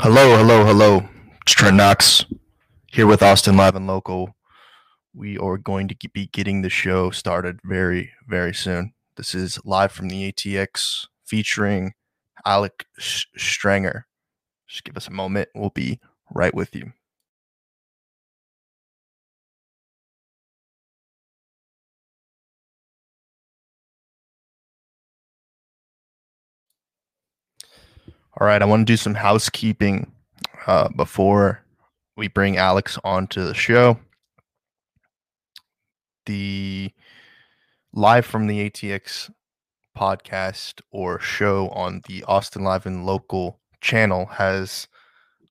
Hello, hello, hello. It's Trent Knox here with Austin Live and Local. We are going to be getting the show started very, very soon. This is live from the ATX featuring Alec Strenger. Just give us a moment. We'll be right with you. All right, I want to do some housekeeping uh, before we bring Alex onto the show. The live from the ATX podcast or show on the Austin Live and Local channel has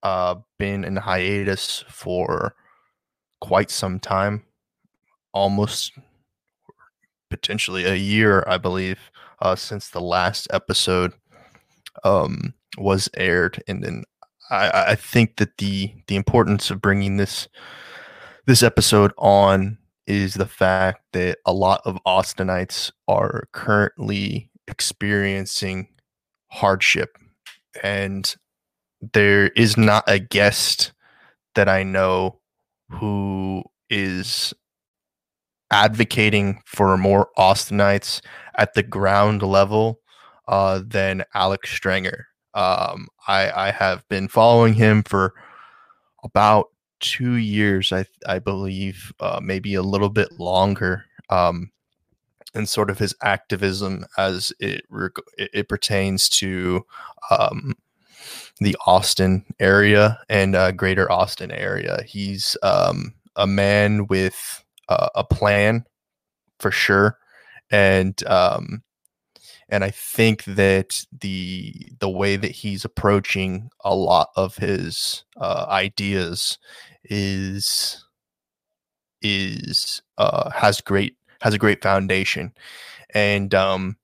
uh, been in hiatus for quite some time, almost potentially a year, I believe, uh, since the last episode. Um, was aired, and then I, I think that the the importance of bringing this this episode on is the fact that a lot of Austinites are currently experiencing hardship, and there is not a guest that I know who is advocating for more Austinites at the ground level uh, than Alex Strenger. Um, I I have been following him for about two years, I I believe, uh, maybe a little bit longer. Um, and sort of his activism as it it, pertains to um, the Austin area and uh, Greater Austin area. He's um, a man with uh, a plan for sure, and um, and I think that the the way that he's approaching a lot of his uh, ideas is is uh, has great has a great foundation, and um,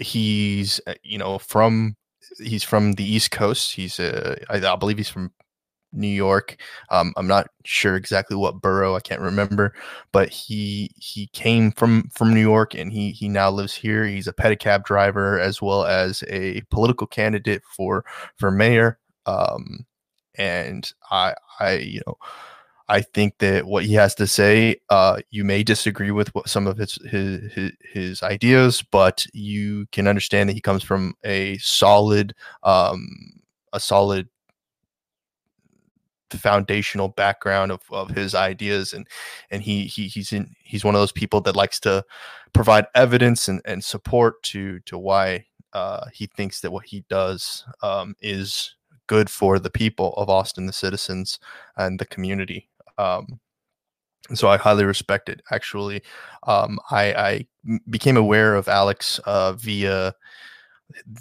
he's uh, you know from he's from the East Coast. He's uh, I, I believe he's from New York. Um, I'm not sure exactly what borough. I can't remember, but he he came from from New York and he he now lives here. He's a pedicab driver as well as a political candidate for for mayor. Um, and I I you know. I think that what he has to say, uh, you may disagree with what some of his, his his his ideas, but you can understand that he comes from a solid um, a solid foundational background of, of his ideas and and he, he he's in he's one of those people that likes to provide evidence and, and support to to why uh, he thinks that what he does um, is good for the people of Austin, the citizens and the community. Um, so I highly respect it. Actually, um, I, I became aware of Alex uh, via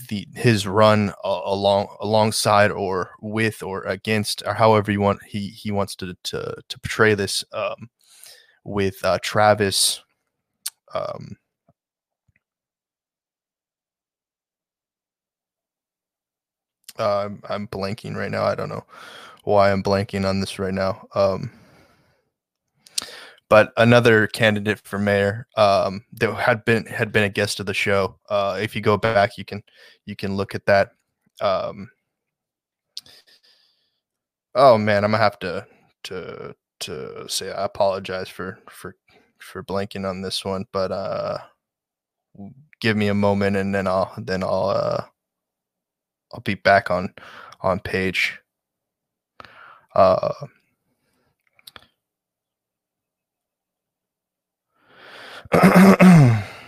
the his run along alongside or with or against or however you want he he wants to to to portray this um, with uh, Travis um, uh, I'm, I'm blanking right now. I don't know why I'm blanking on this right now. Um, but another candidate for mayor um, that had been had been a guest of the show. Uh, if you go back, you can you can look at that. Um, oh man, I'm gonna have to to to say I apologize for for for blanking on this one, but uh, give me a moment and then I'll then I'll uh, I'll be back on on page. Uh,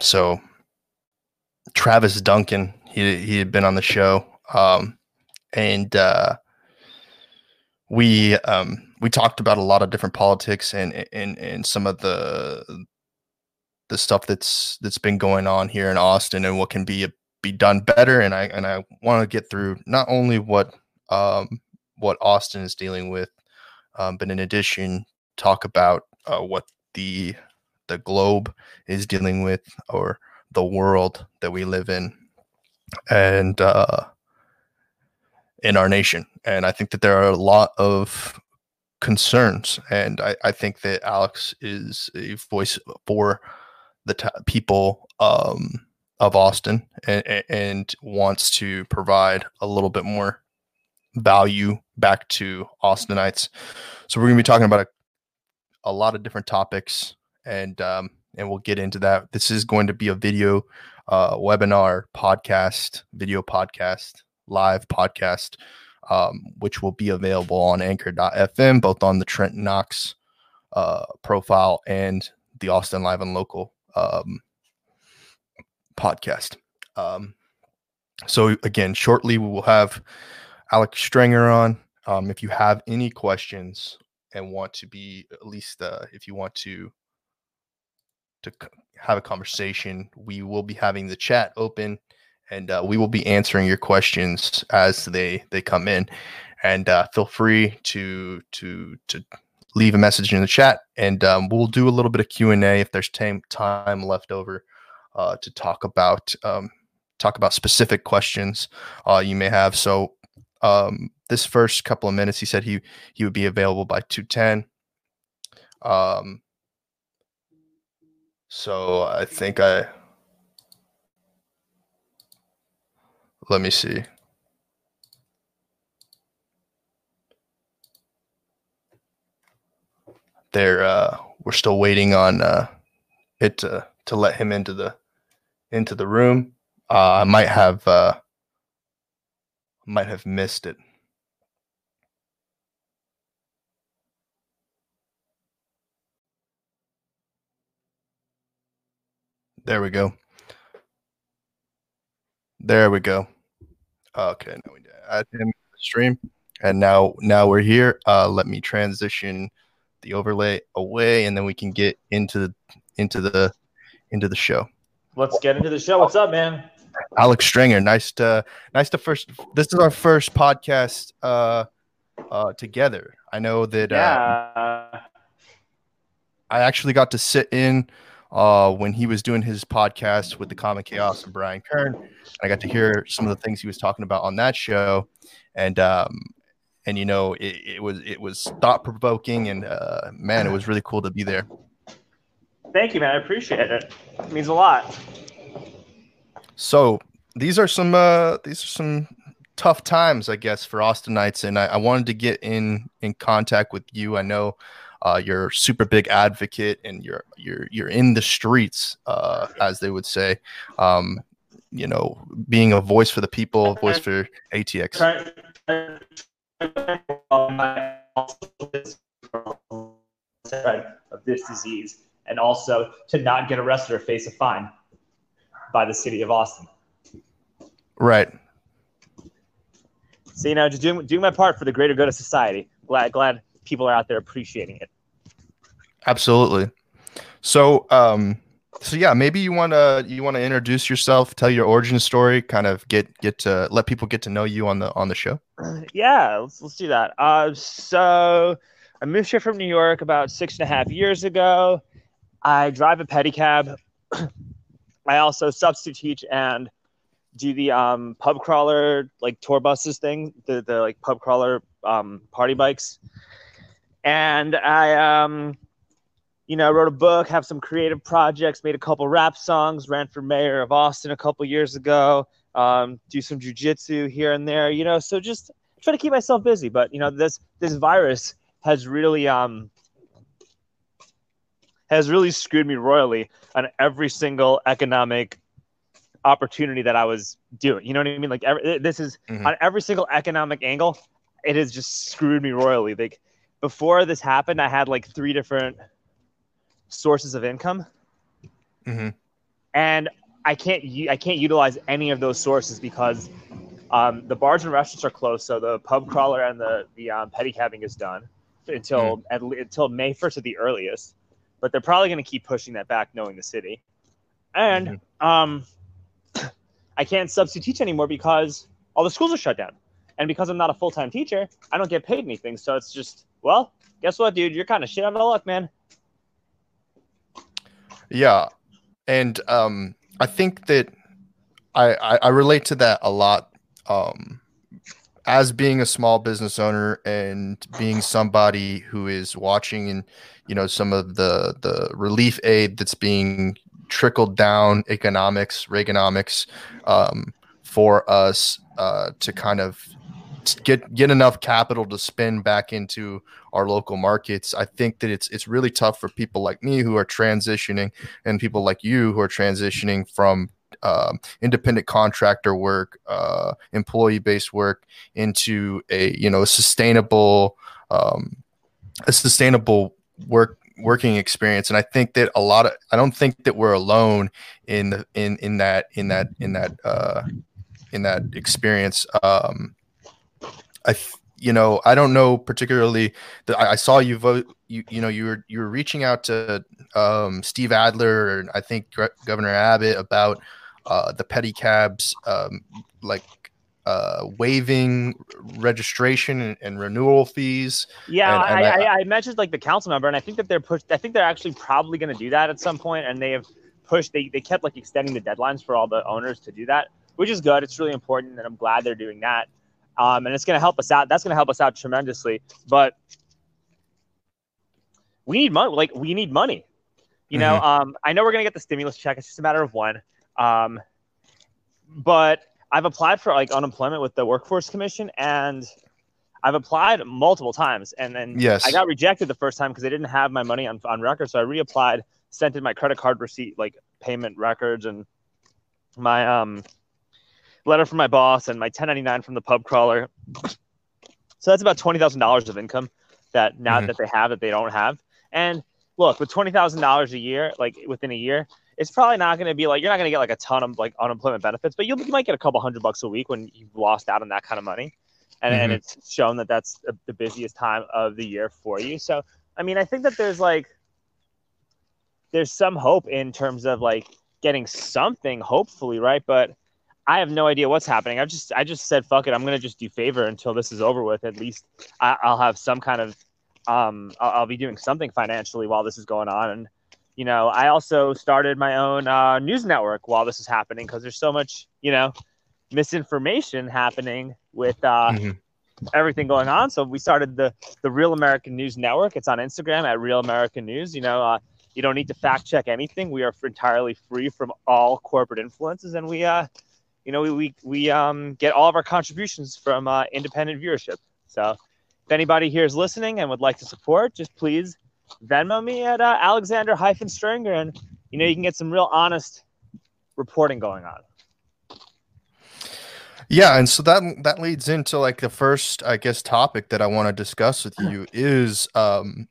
so Travis Duncan, he he had been on the show, um, and uh, we um, we talked about a lot of different politics and and and some of the the stuff that's that's been going on here in Austin and what can be be done better. And I and I want to get through not only what um, what Austin is dealing with, um, but in addition, talk about uh, what the the globe is dealing with or the world that we live in, and uh, in our nation. And I think that there are a lot of concerns. And I, I think that Alex is a voice for the t- people um, of Austin and, and wants to provide a little bit more value back to Austinites. So we're going to be talking about a, a lot of different topics and um, and we'll get into that. This is going to be a video uh, webinar podcast, video podcast, live podcast, um, which will be available on anchor.fm, both on the Trent Knox uh, profile and the Austin Live and Local um, podcast. Um, so, again, shortly we will have Alex Strenger on. Um, if you have any questions and want to be at least, uh, if you want to to have a conversation. We will be having the chat open, and uh, we will be answering your questions as they they come in. And uh, feel free to to to leave a message in the chat, and um, we'll do a little bit of Q and A if there's time time left over uh, to talk about um, talk about specific questions uh, you may have. So um, this first couple of minutes, he said he he would be available by two ten. Um, so I think I let me see. There, uh, we're still waiting on uh, it to to let him into the into the room. Uh, I might have uh, might have missed it. There we go. There we go. Okay, now we add him to the stream, and now now we're here. Uh, let me transition the overlay away, and then we can get into the into the into the show. Let's get into the show. What's up, man? Alex Strenger, nice to nice to first. This is our first podcast uh, uh, together. I know that. Yeah. Uh, I actually got to sit in uh, when he was doing his podcast with the Comic Chaos and Brian Kern. And I got to hear some of the things he was talking about on that show, and um, and you know it, it was it was thought provoking, and uh, man, it was really cool to be there. Thank you, man. I appreciate it. It means a lot. So these are some uh, these are some tough times, I guess, for Austinites, and I, I wanted to get in in contact with you. I know uh, you're super big advocate and you're you're you're in the streets uh, as they would say um, you know being a voice for the people a voice for atx of this disease and also to not get arrested or face a fine by the city of austin. Right. So you know just doing, doing my part for the greater good of society. Glad glad people are out there appreciating it. Absolutely. So, um, so yeah, maybe you want to you want to introduce yourself, tell your origin story, kind of get get to let people get to know you on the on the show. Yeah, let's let's do that. Uh, so I moved here from New York about six and a half years ago. I drive a pedicab. I also substitute teach and do the um, pub crawler like tour buses thing, the the like pub crawler um, party bikes. And I um you know, I wrote a book, have some creative projects, made a couple rap songs, ran for mayor of Austin a couple years ago, um, do some jujitsu here and there, you know, so just try to keep myself busy. But you know, this this virus has really um has really screwed me royally on every single economic opportunity that I was doing. You know what I mean? Like every, this is mm-hmm. on every single economic angle, it has just screwed me royally. Like before this happened, I had like three different sources of income, mm-hmm. and I can't I can't utilize any of those sources because um, the bars and restaurants are closed. So the pub crawler and the the um, pedicabbing is done until mm. at, until May first at the earliest. But they're probably going to keep pushing that back, knowing the city. And mm-hmm. um, I can't substitute teach anymore because all the schools are shut down. And because I'm not a full time teacher, I don't get paid anything. So it's just, well, guess what, dude? You're kind of shit out of luck, man. Yeah, and um, I think that I, I, I relate to that a lot. Um, as being a small business owner and being somebody who is watching and you know some of the the relief aid that's being trickled down economics reaganomics um, for us uh, to kind of get get enough capital to spend back into our local markets i think that it's it's really tough for people like me who are transitioning and people like you who are transitioning from um, independent contractor work, uh, employee based work into a you know a sustainable um, a sustainable work working experience. And i think that a lot of i don't think that we're alone in the in in that in that in that uh in that experience. Um i you know i don't know particularly that I, I, saw you vote you you know you were you were reaching out to um steve adler and i think governor abbott about uh, the pedicabs um, like uh, waiving registration and, and, renewal fees. Yeah, and, and I, I, I, mentioned like the council member, and I think that they're pushed. I think they're actually probably going to do that at some point, and they have pushed. They they kept like extending the deadlines for all the owners to do that, which is good. It's really important, and I'm glad they're doing that. Um, and it's going to help us out. That's going to help us out tremendously. But we need money. Like we need money. You mm-hmm. know, um, I know we're going to get the stimulus check. It's just a matter of when. Um, but I've applied for like unemployment with the Workforce Commission, and I've applied multiple times, and then yes. I got rejected the first time because they didn't have my money on, on record. So I reapplied, sent in my credit card receipt, like payment records, and my um letter from my boss and my 1099 from the pub crawler. So that's about twenty thousand dollars of income that now mm-hmm. that they have that they don't have. And look, with twenty thousand dollars a year, like within a year, it's probably not going to be like you're not going to get like a ton of like unemployment benefits, but you might get a couple hundred bucks a week when you've lost out on that kind of money, and mm-hmm. and it's shown that that's the busiest time of the year for you. So I mean, I think that there's like there's some hope in terms of like getting something, hopefully, right? But I have no idea what's happening. I've just I just said fuck it. I'm gonna just do favor until this is over with. At least I, will have some kind of um I'll, I'll, be doing something financially while this is going on and you know, I also started my own uh, news network while this is happening because there's so much, you know, misinformation happening with uh, mm-hmm. everything going on. So we started the the Real American News Network. It's on Instagram at Real American News. You know, uh, you don't need to fact check anything. We are entirely free from all corporate influences, and we, uh, you know, we we, we um, get all of our contributions from uh, independent viewership. So if anybody here is listening and would like to support, just please Venmo me at uh, Alexander hyphen Strenger, and you know you can get some real honest reporting going on. Yeah, and so that that leads into like the first, I guess, topic that I want to discuss with you is um,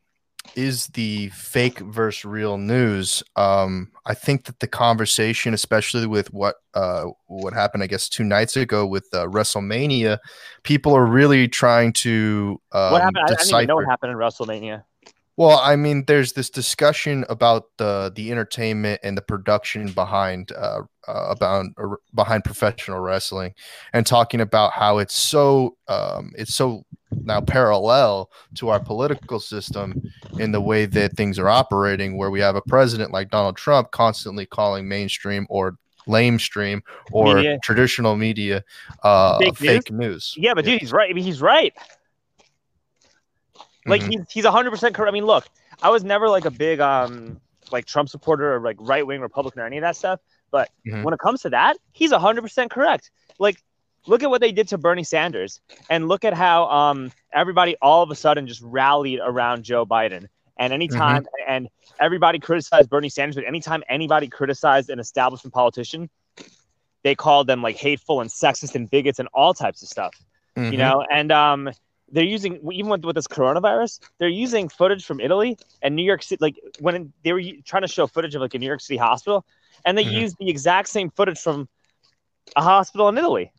is the fake versus real news. Um, I think that the conversation, especially with what uh, what happened, I guess, two nights ago with uh, WrestleMania, people are really trying to um, what happened. I, I didn't even know what happened in WrestleMania. Well, I mean, there's this discussion about the the entertainment and the production behind uh, uh, about uh, behind professional wrestling, and talking about how it's so um, it's so now parallel to our political system in the way that things are operating, where we have a president like Donald Trump constantly calling mainstream or lamestream or media. traditional media uh, fake, fake news. news. Yeah, but dude, he's right. I mean, he's right. Like mm-hmm. he's he's hundred percent correct. I mean, look, I was never like a big um like Trump supporter or like right wing Republican or any of that stuff. But mm-hmm. when it comes to that, he's hundred percent correct. Like, look at what they did to Bernie Sanders, and look at how um everybody all of a sudden just rallied around Joe Biden. And anytime mm-hmm. and everybody criticized Bernie Sanders, but anytime anybody criticized an establishment politician, they called them like hateful and sexist and bigots and all types of stuff. You mm-hmm. know, and um they're using even with, with this coronavirus they're using footage from italy and new york city like when they were trying to show footage of like a new york city hospital and they mm-hmm. used the exact same footage from a hospital in italy.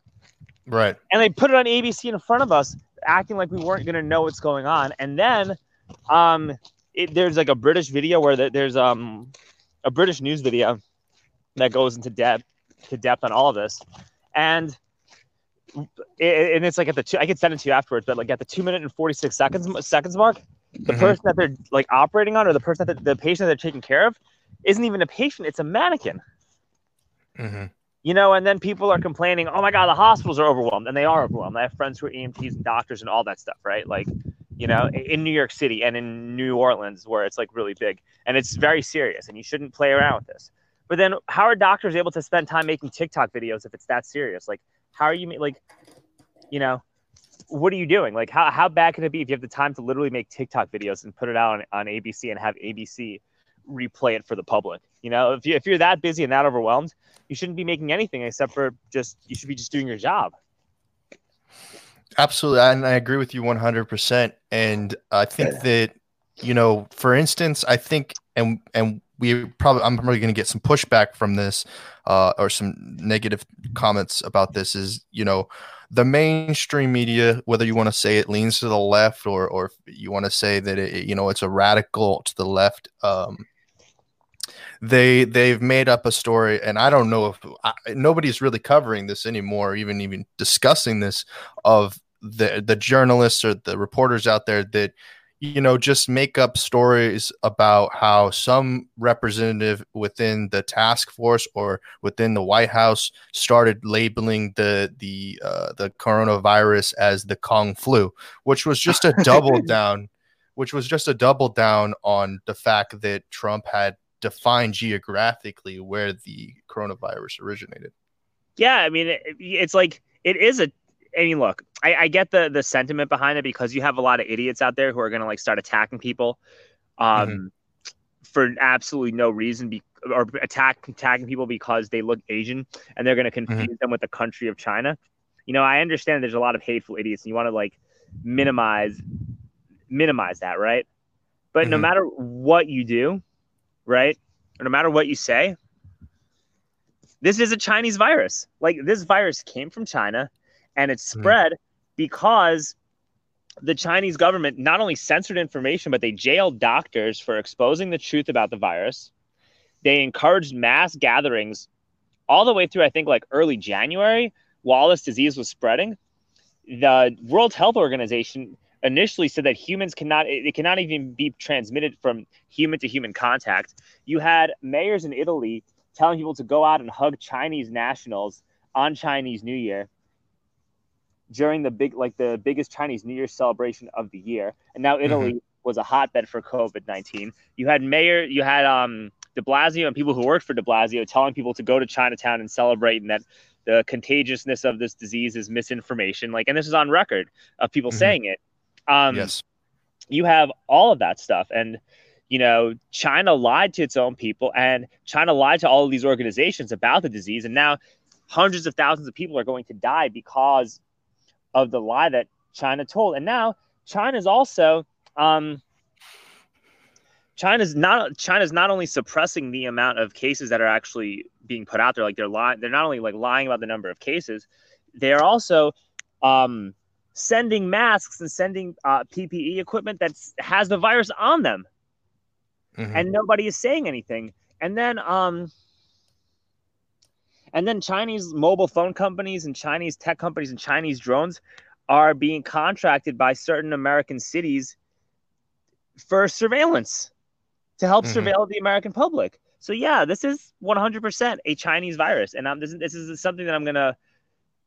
Right. And they put it on abc in front of us acting like we weren't going to know what's going on. And then um it, there's like a british video where the, there's um a british news video that goes into depth to depth on all of this. And and it's like at the two, I could send it to you afterwards, but like at the two minute and 46 seconds seconds mark, the mm-hmm. person that they're like operating on or the person that the patient that they're taking care of isn't even a patient, it's a mannequin. Mm-hmm. you know, and then people are complaining, oh my God, the hospitals are overwhelmed. And they are overwhelmed. I have friends who are EMTs and doctors and all that stuff, right? Like, you know, in New York City and in New Orleans, where it's like really big and it's very serious and you shouldn't play around with this. But then how are doctors able to spend time making TikTok videos if it's that serious? Like, how are you, like, you know, what are you doing? Like, how, how bad can it be if you have the time to literally make TikTok videos and put it out on, on ABC and have ABC replay it for the public? You know, if, you, if you're that busy and that overwhelmed, you shouldn't be making anything except for just, you should be just doing your job. Absolutely. And I agree with you 100%. And I think yeah. that, you know, for instance, I think, and, and we probably, I'm probably going to get some pushback from this uh, or some negative comments about this is, you know, the mainstream media, whether you want to say it leans to the left or, or you want to say that it, you know, it's a radical to the left, um, they they've made up a story and i don't know if I, nobody's really covering this anymore even even discussing this of the the journalists or the reporters out there that you know just make up stories about how some representative within the task force or within the White House started labeling the the uh, the coronavirus as the Kung flu, which was just a double down, which was just a double down on the fact that Trump had defined geographically where the coronavirus originated. Yeah, I mean, it, it's like it is a I mean, look, I, I, get the the sentiment behind it because you have a lot of idiots out there who are going to like start attacking people, um, mm-hmm. for absolutely no reason, be, or attack attacking people because they look Asian, and they're going to mm-hmm. confuse mm-hmm. them with the country of China. You know, I understand there's a lot of hateful idiots, and you want to like minimize minimize that, right? But mm-hmm. no matter what you do, right, or no matter what you say, this is a Chinese virus. Like this virus came from China and it hmm. spread mm. because the Chinese government not only censored information, but they jailed doctors for exposing the truth about the virus. They encouraged mass gatherings all the way through, I think, like early January while this disease was spreading. The World Health Organization initially said that humans cannot, it cannot even be transmitted from human to human contact. You had mayors in Italy telling people to go out and hug Chinese nationals on Chinese New Year during the big like the biggest Chinese New Year celebration of the year. And now Italy mm-hmm. was a hotbed for COVID nineteen. You had mayor, you had um De Blasio and people who worked for De Blasio telling people to go to Chinatown and celebrate, and that the contagiousness of this disease is misinformation. Like, and this is on record of people mm-hmm. saying it. Um, yes, you have all of that stuff, and you know, China lied to its own people, and China lied to all of these organizations about the disease, and now hundreds of thousands of people are going to die because of the lie that China told. And now China's also um, China's not China's not only suppressing the amount of cases that are actually being put out there, like they're lying. They're not only like lying about the number of cases, they are also um, sending masks and sending uh, PPE equipment that has the virus on them, mm-hmm. and nobody is saying anything. And then um, and then Chinese mobile phone companies and Chinese tech companies and Chinese drones are being contracted by certain American cities for surveillance to help mm-hmm. surveil the American public. So yeah, this is 100% a Chinese virus, and I'm, this, this is something that I'm gonna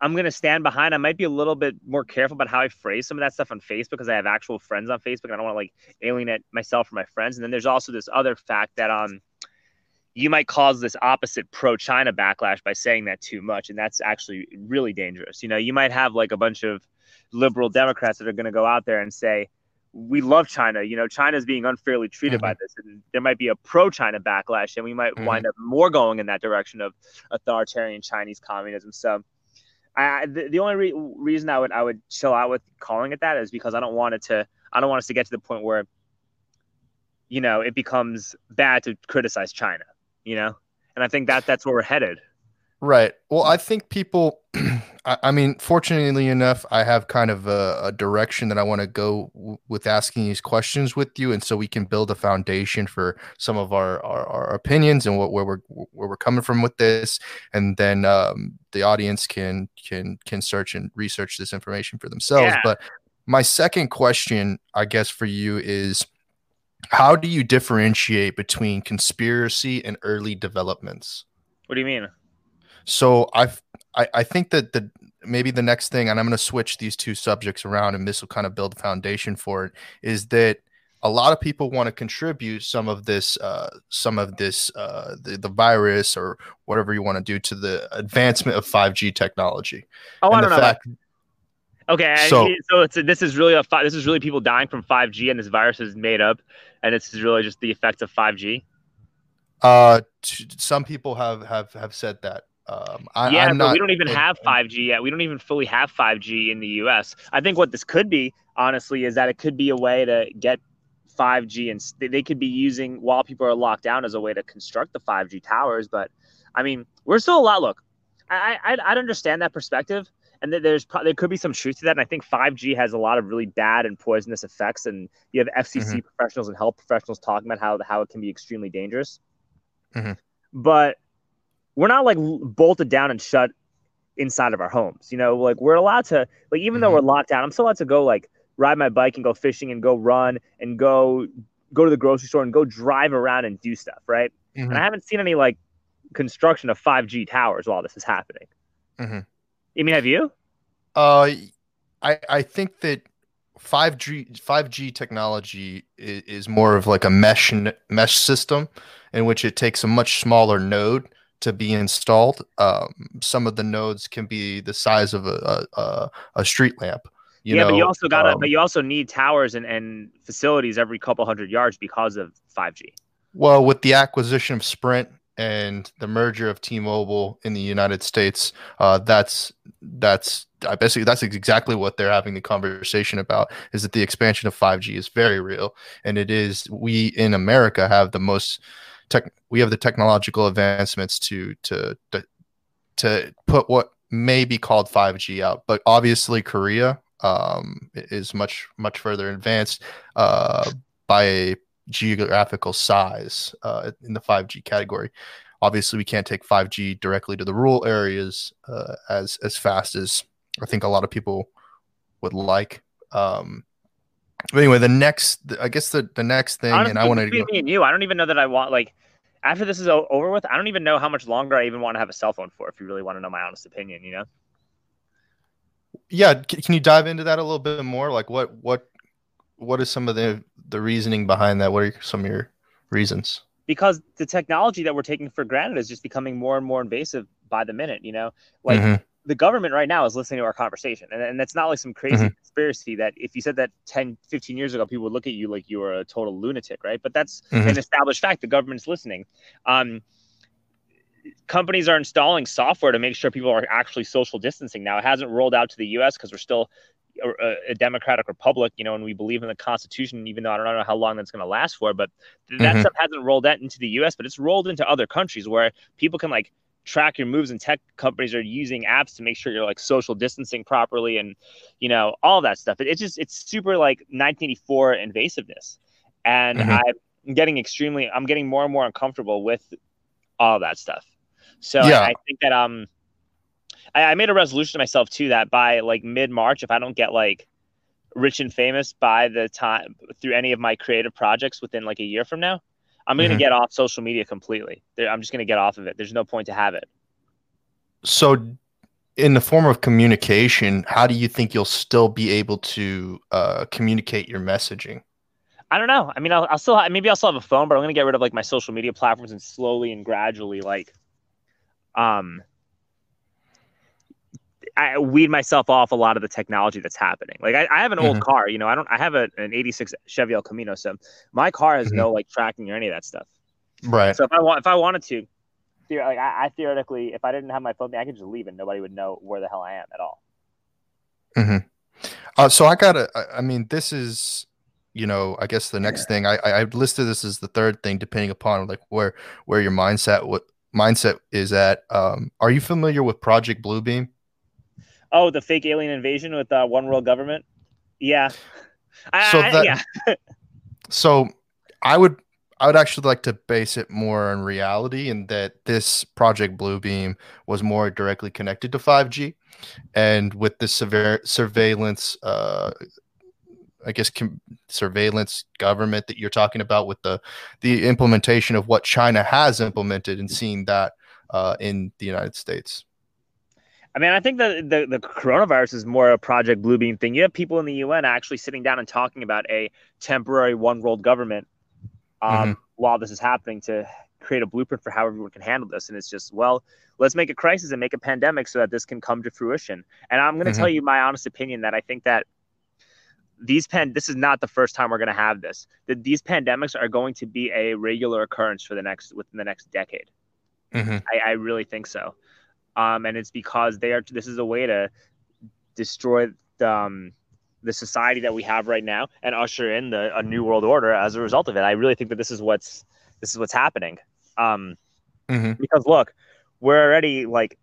I'm gonna stand behind. I might be a little bit more careful about how I phrase some of that stuff on Facebook because I have actual friends on Facebook, and I don't want to like alienate myself from my friends. And then there's also this other fact that um you might cause this opposite pro China backlash by saying that too much. And that's actually really dangerous. You know, you might have like a bunch of liberal Democrats that are going to go out there and say, we love China. You know, China's being unfairly treated mm-hmm. by this. And there might be a pro China backlash, and we might mm-hmm. wind up more going in that direction of authoritarian Chinese communism. So, I, the, the only re- reason I would I would chill out with calling it that is because I don't want it to I don't want us to get to the point where you know it becomes bad to criticize China you know? And I think that that's where we're headed. Right. Well, I think people, I, I, mean, fortunately enough, I have kind of a, a direction that I want to go w- with asking these questions with you. And so we can build a foundation for some of our, our, our opinions and what, where we're, where we're coming from with this. And then um, the audience can, can, can search and research this information for themselves. Yeah. But my second question, I guess, for you is, how do you differentiate between conspiracy and early developments? What do you mean? So I've I, I think that the maybe the next thing, and I'm going to switch these two subjects around, and this will kind of build the foundation for it. Is that a lot of people want to contribute some of this, uh, some of this, uh, the, the virus or whatever you want to do to the advancement of 5G technology. Oh, and I don't know. Fact, okay, so, so it's a, this is really a this is really people dying from 5G, and this virus is made up, and it's really just the effects of 5G. Uh, t- some people have have have said that. Um, I, yeah, I'm but not, we don't even have 5G yet. We don't even fully have 5G in the U.S. I think what this could be, honestly, is that it could be a way to get 5G and they could be using while people are locked down as a way to construct the 5G towers. But I mean, we're still a lot. Look, I I I'd understand that perspective, and there's there could be some truth to that. And I think 5G has a lot of really bad and poisonous effects. And you have FCC mm-hmm. professionals and health professionals talking about how how it can be extremely dangerous. Mm-hmm. But we're not like bolted down and shut inside of our homes. You know, like we're allowed to like even mm-hmm. though we're locked down, I'm still allowed to go like ride my bike and go fishing and go run and go go to the grocery store and go drive around and do stuff, right? Mm-hmm. And I haven't seen any like construction of 5G towers while this is happening. You mean have you? Uh, I I think that 5G 5G technology is, is more of like a mesh mesh system in which it takes a much smaller node to be installed. Um, some of the nodes can be the size of a a, a street lamp. yeah, know, but you also got to, um, but you also need towers and, and facilities every couple hundred yards because of 5G. Well, with the acquisition of Sprint and the merger of T-Mobile in the United States, uh, that's that's basically that's exactly what they're having the conversation about. Is that the expansion of 5G is very real, and it is we in America have the most tech we have the technological advancements to to to, to put what may be called 5G out, but obviously Korea um, is much much further advanced uh, by geographical size uh, in the 5G category. Obviously, we can't take 5G directly to the rural areas uh, as as fast as I think a lot of people would like. Um, but anyway, the next, I guess the the next thing, Honestly, and I want to between me and you, I don't even know that I want like after this is over with, I don't even know how much longer I even want to have a cell phone for. If you really want to know my honest opinion, you know. Yeah, can you dive into that a little bit more? Like, what what what is some of the the reasoning behind that? What are some of your reasons? Because the technology that we're taking for granted is just becoming more and more invasive by the minute. You know, like mm-hmm the government right now is listening to our conversation. And, and that's not like some crazy mm-hmm. conspiracy that if you said that 10, 15 years ago, people would look at you like you were a total lunatic, right? But that's mm-hmm. an established fact. The government's listening. Um, companies are installing software to make sure people are actually social distancing. Now, it hasn't rolled out to the US because we're still a, a, democratic republic, you know, and we believe in the Constitution, even though I don't know how long that's going to last for. But that mm-hmm. stuff hasn't rolled out into the US, but it's rolled into other countries where people can like track your moves and tech companies are using apps to make sure you're like social distancing properly and you know all that stuff it, it's just it's super like 1984 invasiveness and mm-hmm. i'm getting extremely i'm getting more and more uncomfortable with all that stuff so yeah. I, I think that um I, I made a resolution to myself too that by like mid-march if i don't get like rich and famous by the time through any of my creative projects within like a year from now I'm going to mm-hmm. get off social media completely. I'm just going to get off of it. There's no point to have it. So, in the form of communication, how do you think you'll still be able to uh, communicate your messaging? I don't know. I mean, I'll, I'll still have, maybe I'll still have a phone, but I'm going to get rid of like my social media platforms and slowly and gradually like um I weed myself off a lot of the technology that's happening. Like I, I have an mm-hmm. old car, you know, I don't, I have a, an 86 Chevy El Camino. So my car has mm-hmm. no like tracking or any of that stuff. Right. So if I want, if I wanted to, like I, I, theoretically, if I didn't have my phone, I could just leave and nobody would know where the hell I am at all. Mm-hmm. Uh, so I gotta, I mean, this is, you know, I guess the next yeah. thing I, I listed this as the third thing, depending upon like where, where your mindset, what mindset is at. Um, are you familiar with Project Bluebeam? Oh, the fake alien invasion with uh, one world government. Yeah. So I, that, yeah. so I would I would actually like to base it more on reality and that this project Bluebeam was more directly connected to 5G and with this severe surveillance uh, I guess com- surveillance government that you're talking about with the the implementation of what China has implemented and seeing that uh, in the United States. I mean, I think that the, the coronavirus is more a Project Bluebeam thing. You have people in the UN actually sitting down and talking about a temporary one world government um, mm-hmm. while this is happening to create a blueprint for how everyone can handle this. And it's just, well, let's make a crisis and make a pandemic so that this can come to fruition. And I'm going to mm-hmm. tell you my honest opinion that I think that these pan this is not the first time we're going to have this that these pandemics are going to be a regular occurrence for the next within the next decade mm-hmm. I, I, really think so um, and it's because they are this is a way to destroy the, um, the society that we have right now and usher in the a new world order as a result of it i really think that this is what's this is what's happening um, mm-hmm. because look we're already like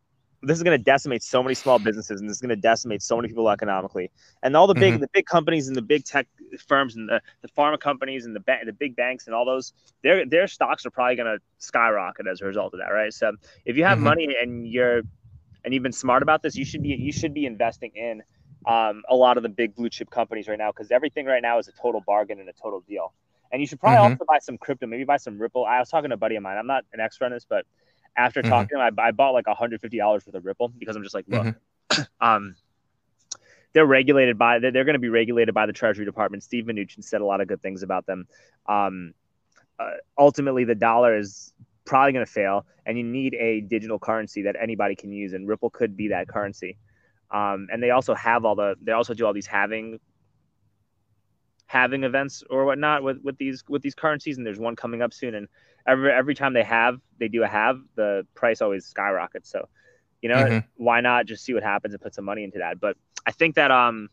this is going to decimate so many small businesses and this is going to decimate so many people economically and all the big mm-hmm. the big companies and the big tech firms and the, the pharma companies and the ba- the big banks and all those their their stocks are probably going to skyrocket as a result of that right so if you have mm-hmm. money and you're and you've been smart about this you should be you should be investing in um, a lot of the big blue chip companies right now because everything right now is a total bargain and a total deal and you should probably mm-hmm. also buy some crypto maybe buy some ripple i was talking to a buddy of mine i'm not an expert on this but after mm-hmm. talking to him, I, I bought like $150 worth of Ripple because I'm just like, look, mm-hmm. um, they're regulated by they're, they're going to be regulated by the Treasury Department. Steve Mnuchin said a lot of good things about them. Um, uh, ultimately, the dollar is probably going to fail, and you need a digital currency that anybody can use, and Ripple could be that currency. Um, and they also have all the they also do all these having having events or whatnot with with these with these currencies, and there's one coming up soon, and every every time they have they do a have the price always skyrockets. So, you know, mm-hmm. why not just see what happens and put some money into that? But I think that um,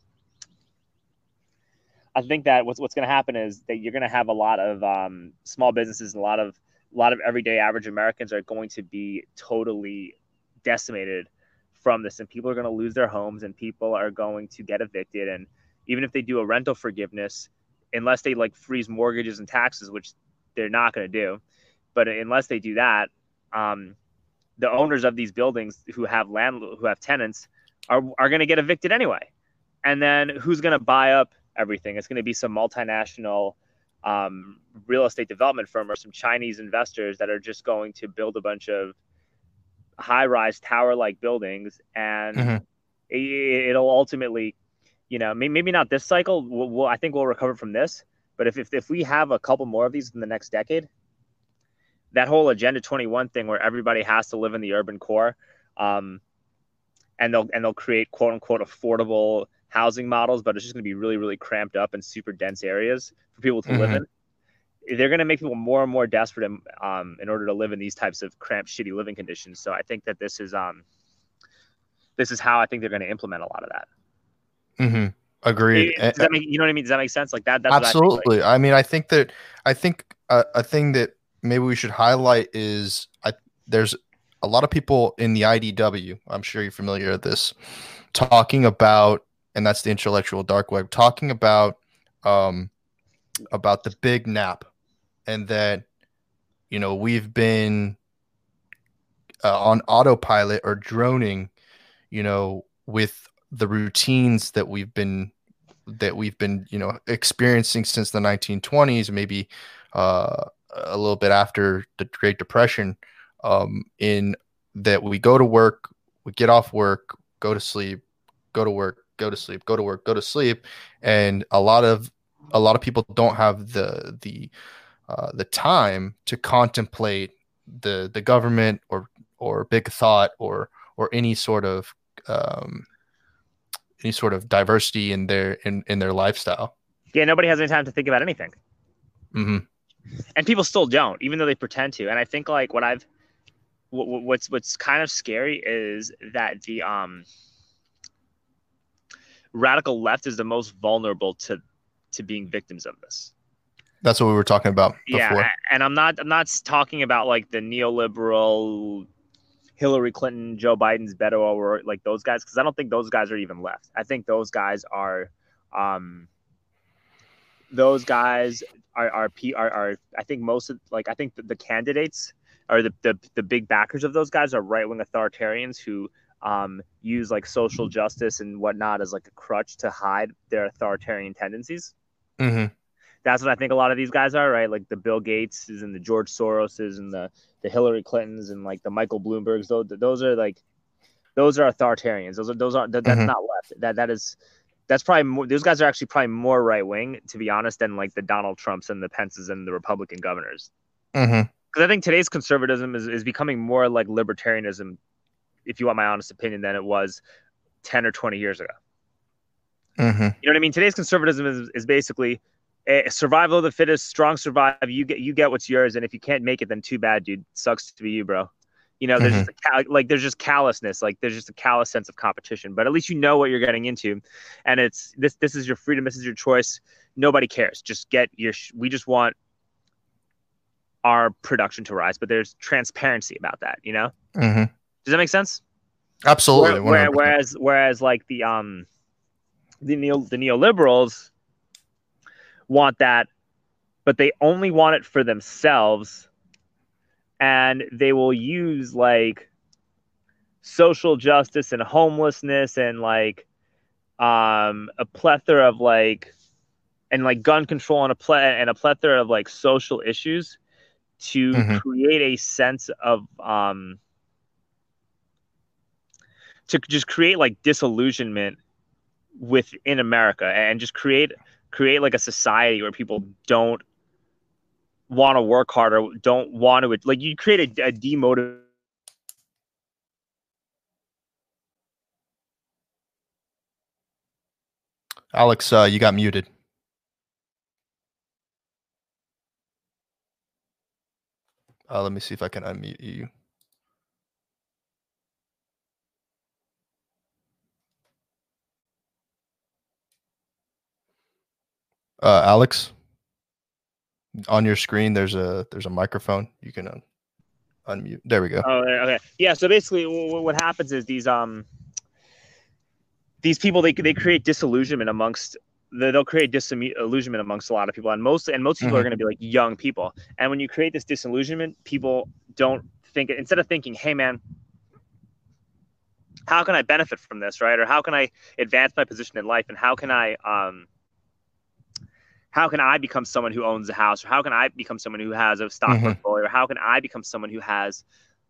I think that what's what's going to happen is that you're going to have a lot of um, small businesses and a lot of a lot of everyday average Americans are going to be totally decimated from this, and people are going to lose their homes, and people are going to get evicted, and even if they do a rental forgiveness, unless they like freeze mortgages and taxes, which they're not going to do, but unless they do that, um, the owners of these buildings who have land who have tenants are are going to get evicted anyway. And then who's going to buy up everything? It's going to be some multinational um, real estate development firm or some Chinese investors that are just going to build a bunch of high-rise tower-like buildings, and mm-hmm. it, will ultimately, you know, maybe not this cycle. We'll, we'll, I think we'll recover from this. But if, if if we have a couple more of these in the next decade, that whole agenda 21 thing where everybody has to live in the urban core um, and they'll and they'll create quote unquote affordable housing models but it's just going to be really really cramped up in super dense areas for people to mm-hmm. live in they're going to make people more and more desperate in, um, in order to live in these types of cramped shitty living conditions so i think that this is um this is how i think they're going to implement a lot of that mm-hmm. Agreed. Does that make, you know what I mean? Does that make sense? Like that? That's absolutely. I, like. I, mean, I think that I think a, a thing that maybe we should highlight is I there's a lot of people in the IDW. I'm sure you're familiar with this, talking about, and that's the intellectual dark web, talking about um, about the big nap, and that you know we've been uh, on autopilot or droning, you know, with the routines that we've been that we've been you know experiencing since the 1920s, maybe uh, a little bit after the Great Depression, um, in that we go to work, we get off work, go to sleep, go to work, go to sleep, go to work, go to sleep, and a lot of a lot of people don't have the the uh, the time to contemplate the the government or or big thought or or any sort of um, any sort of diversity in their in in their lifestyle. Yeah, nobody has any time to think about anything. Mm-hmm and people still don't, even though they pretend to. And I think like what I've what's what's kind of scary is that the um radical left is the most vulnerable to to being victims of this. That's what we were talking about before. Yeah, and I'm not I'm not talking about like the neoliberal Hillary Clinton, Joe Biden's Beto or like those guys because I don't think those guys are even left. I think those guys are um those guys are are, are, are I think most of like I think the, the candidates are the, the the big backers of those guys are right wing authoritarians who um, use like social justice and whatnot as like a crutch to hide their authoritarian tendencies. Mm-hmm. That's what I think a lot of these guys are, right? Like the Bill Gateses and the George Soroses and the the Hillary Clintons and like the Michael Bloombergs. Those those are like those are authoritarians. Those are those are that, that's Mhm. not left. That that is that's probably more, those guys are actually probably more right wing to be honest than like the Donald Trumps and the Pences and the Republican governors. Mm-hmm. Because I think today's conservatism is, is becoming more like libertarianism, if you want my honest opinion, than it was ten or twenty years ago. Mm-hmm. You know what I mean? Today's conservatism is, is basically a survival of the fittest, strong survive. You get you get what's yours, and if you can't make it, then too bad, dude. Sucks to be you, bro. You know, there's just a cal- like there's just callousness, like there's just a callous sense of competition. But at least you know what you're getting into, and it's this this is your freedom, this is your choice. Nobody cares. Just get your. sh- We just want our production to rise, but there's transparency about that. You know, Mm-hmm. does that make sense? Absolutely. Where- whereas whereas like the um the neo the neoliberals want that, but they only want it for themselves, and they will use like social justice and homelessness and like um a plethora of like and like gun control and a ple- and a plethora of like social issues to Mhm. create a sense of um to just create like disillusionment within America and just create create like a society where people don't want to work harder, don't want to like you create a, a demotiv Alex, uh, you got muted. Uh, let me see if I can unmute you. Uh, Alex, on your screen, there's a there's a microphone. You can un- unmute. There we go. Oh, okay. Yeah. So basically, w- what happens is these um these people they they create disillusionment amongst the, they'll create disillusionment amongst a lot of people, and most and most people are Mhm. going to be like young people. And when you create this disillusionment, people don't think instead of thinking, "Hey, man." How can I benefit from this, right? Or how can I advance my position in life? And how can I, um, how can I become someone who owns a house? Or how can I become someone who has a stock Mhm. portfolio? Or how can I become someone who has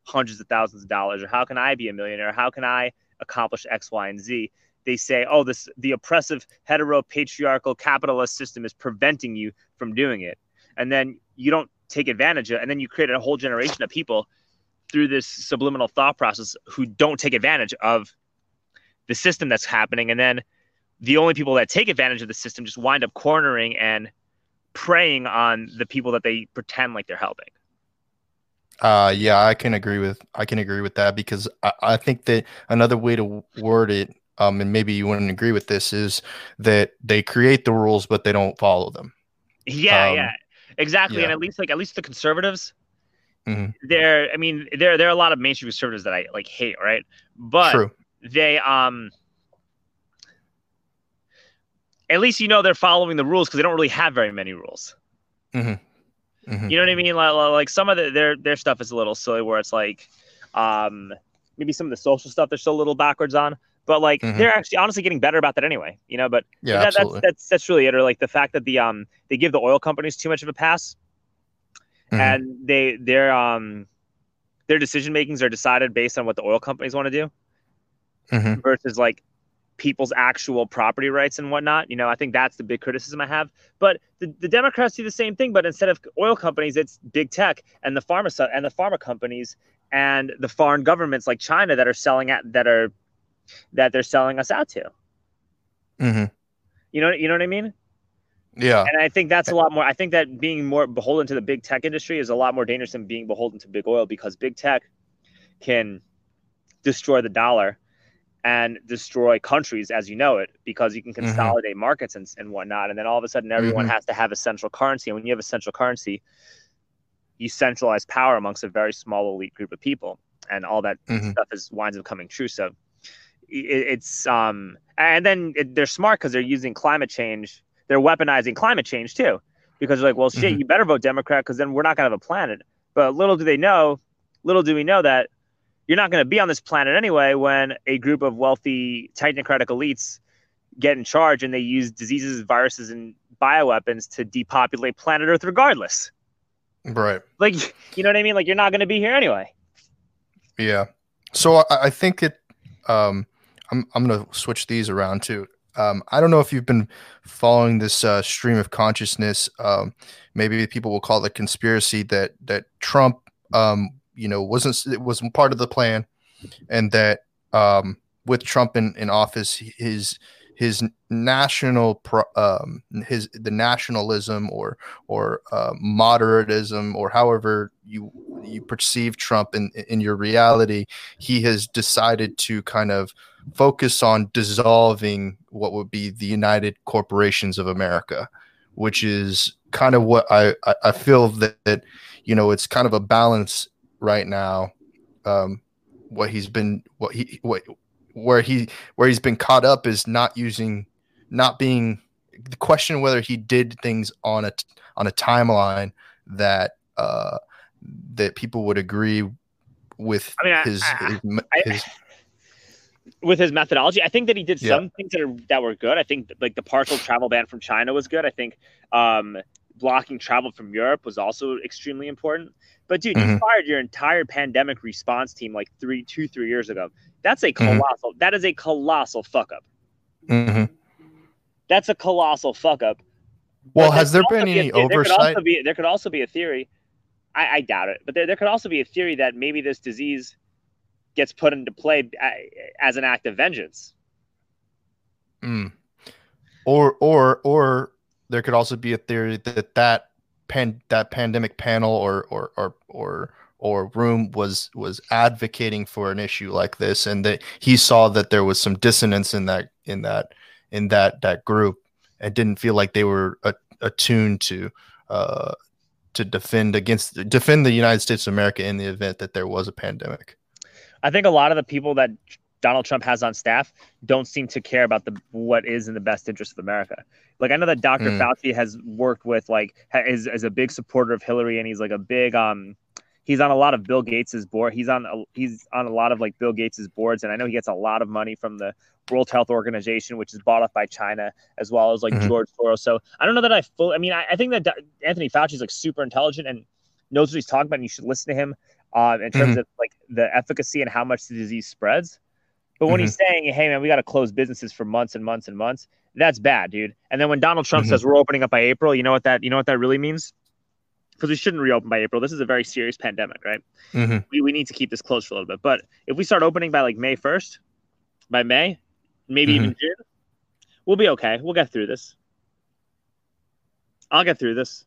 hundreds of thousands of dollars or how can i be a millionaire how can i accomplish x y and z they say oh this the oppressive hetero patriarchal capitalist system is preventing you from doing it and then you don't take advantage of it and then you create a whole generation of people through this subliminal thought process who don't take advantage of the system that's happening and then the only people that take advantage of the system just wind up cornering and preying on the people that they pretend like they're helping Uh, yeah, I can agree with I can agree with that because I, I think that another way to word it, um, and maybe you wouldn't agree with this, is that they create the rules but they don't follow them. Yeah, Um, yeah, exactly. yeah. And at least like at least the conservatives, Mhm. there. I mean, there there are a lot of mainstream conservatives that I like hate, right? But True. they um, at least you know they're following the rules because they don't really have very many rules. Mhm. You know what I mean? Like, like some of the, their their stuff is a little silly, where it's like, um, maybe some of the social stuff they're still a little backwards on. But like Mhm. they're actually honestly getting better about that anyway. You know, but Yeah, that, that's that's that's really it. Or like the fact that the um they give the oil companies too much of a pass Mhm. and they their um their decision makings are decided based on what the oil companies want to do Mhm. versus like people's actual property rights and whatnot. You know, I think that's the big criticism I have. But the, the Democrats do the same thing, but instead of oil companies, it's big tech and the pharma and the pharma companies and the foreign governments like China that are selling at that are that they're selling us out to. Mhm. You know, you know what I mean? Yeah. And I think that's a lot more. I think that being more beholden to the big tech industry is a lot more dangerous than being beholden to big oil because big tech can destroy the dollar and destroy countries as you know it because you can consolidate markets and, and whatnot. And then all of a sudden, everyone has to have a central currency. And when you have a central currency, you centralize power amongst a very small elite group of people. And all that Mhm. stuff is winds up coming true. So it, it's um and then it, they're smart because they're using climate change they're weaponizing climate change too because they're like well shit Mhm. you better vote democrat because then we're not going to have a planet but little do they know little do we know that you're not going to be on this planet anyway when a group of wealthy technocratic elites get in charge and they use diseases viruses and bioweapons to depopulate planet Earth regardless. Right. Like, you know what I mean? Like, you're not going to be here anyway. Yeah. So I, I think it. Um, I'm I'm gonna switch these around too. Um, I don't know if you've been following this uh, stream of consciousness. Um, maybe people will call it a conspiracy that that Trump, um, you know, wasn't it was part of the plan, and that um, with Trump in, in office, his his national um, his the nationalism or or uh, moderatism or however you you perceive Trump in in your reality, he has decided to kind of focus on dissolving what would be the United Corporations of America, which is kind of what I I, I feel that, that you know it's kind of a balance right now. Um, what he's been what he what where he where he's been caught up is not using not being the question whether he did things on a on a timeline that uh that people would agree with I mean, his, I, his, I, his with his methodology. I think that he did yeah. some things that are that were good. I think like the partial travel ban from China was good. I think um, blocking travel from Europe was also extremely important. But dude, mm-hmm. you fired your entire pandemic response team like three, two, three years ago. That's a mm-hmm. colossal. Mm-hmm. That is a colossal fuck up. Mm-hmm. That's a colossal fuck up. Well, has there been any a, oversight? There could, be, there could also be a theory. I, I doubt it, but there, there could also be a theory that maybe this disease gets put into play as an act of vengeance. Mm. Or, or, or there could also be a theory that that pan that pandemic panel or or or or or room was was advocating for an issue like this and that he saw that there was some dissonance in that in that in that that group and didn't feel like they were attuned to uh to defend against defend the United States of America in the event that there was a pandemic. I think a lot of the people that Donald Trump has on staff don't seem to care about the what is in the best interest of America. Like I know that Dr. Mm. Fauci has worked with like is is a big supporter of Hillary and he's like a big um he's on a lot of Bill Gates's board. He's on a, he's on a lot of like Bill Gates's boards, and I know he gets a lot of money from the World Health Organization, which is bought up by China, as well as like mm-hmm. George Soros. So I don't know that I fully. I mean, I, I think that Anthony Fauci is like super intelligent and knows what he's talking about, and you should listen to him uh, in terms mm-hmm. of like the efficacy and how much the disease spreads. But when mm-hmm. he's saying, "Hey, man, we got to close businesses for months and months and months," that's bad, dude. And then when Donald Trump mm-hmm. says we're opening up by April, you know what that you know what that really means? Because we shouldn't reopen by April. This is a very serious pandemic, right? Mm-hmm. We, we need to keep this closed for a little bit. But if we start opening by like May first, by May, maybe even mm-hmm. June, we'll be okay. We'll get through this. I'll get through this.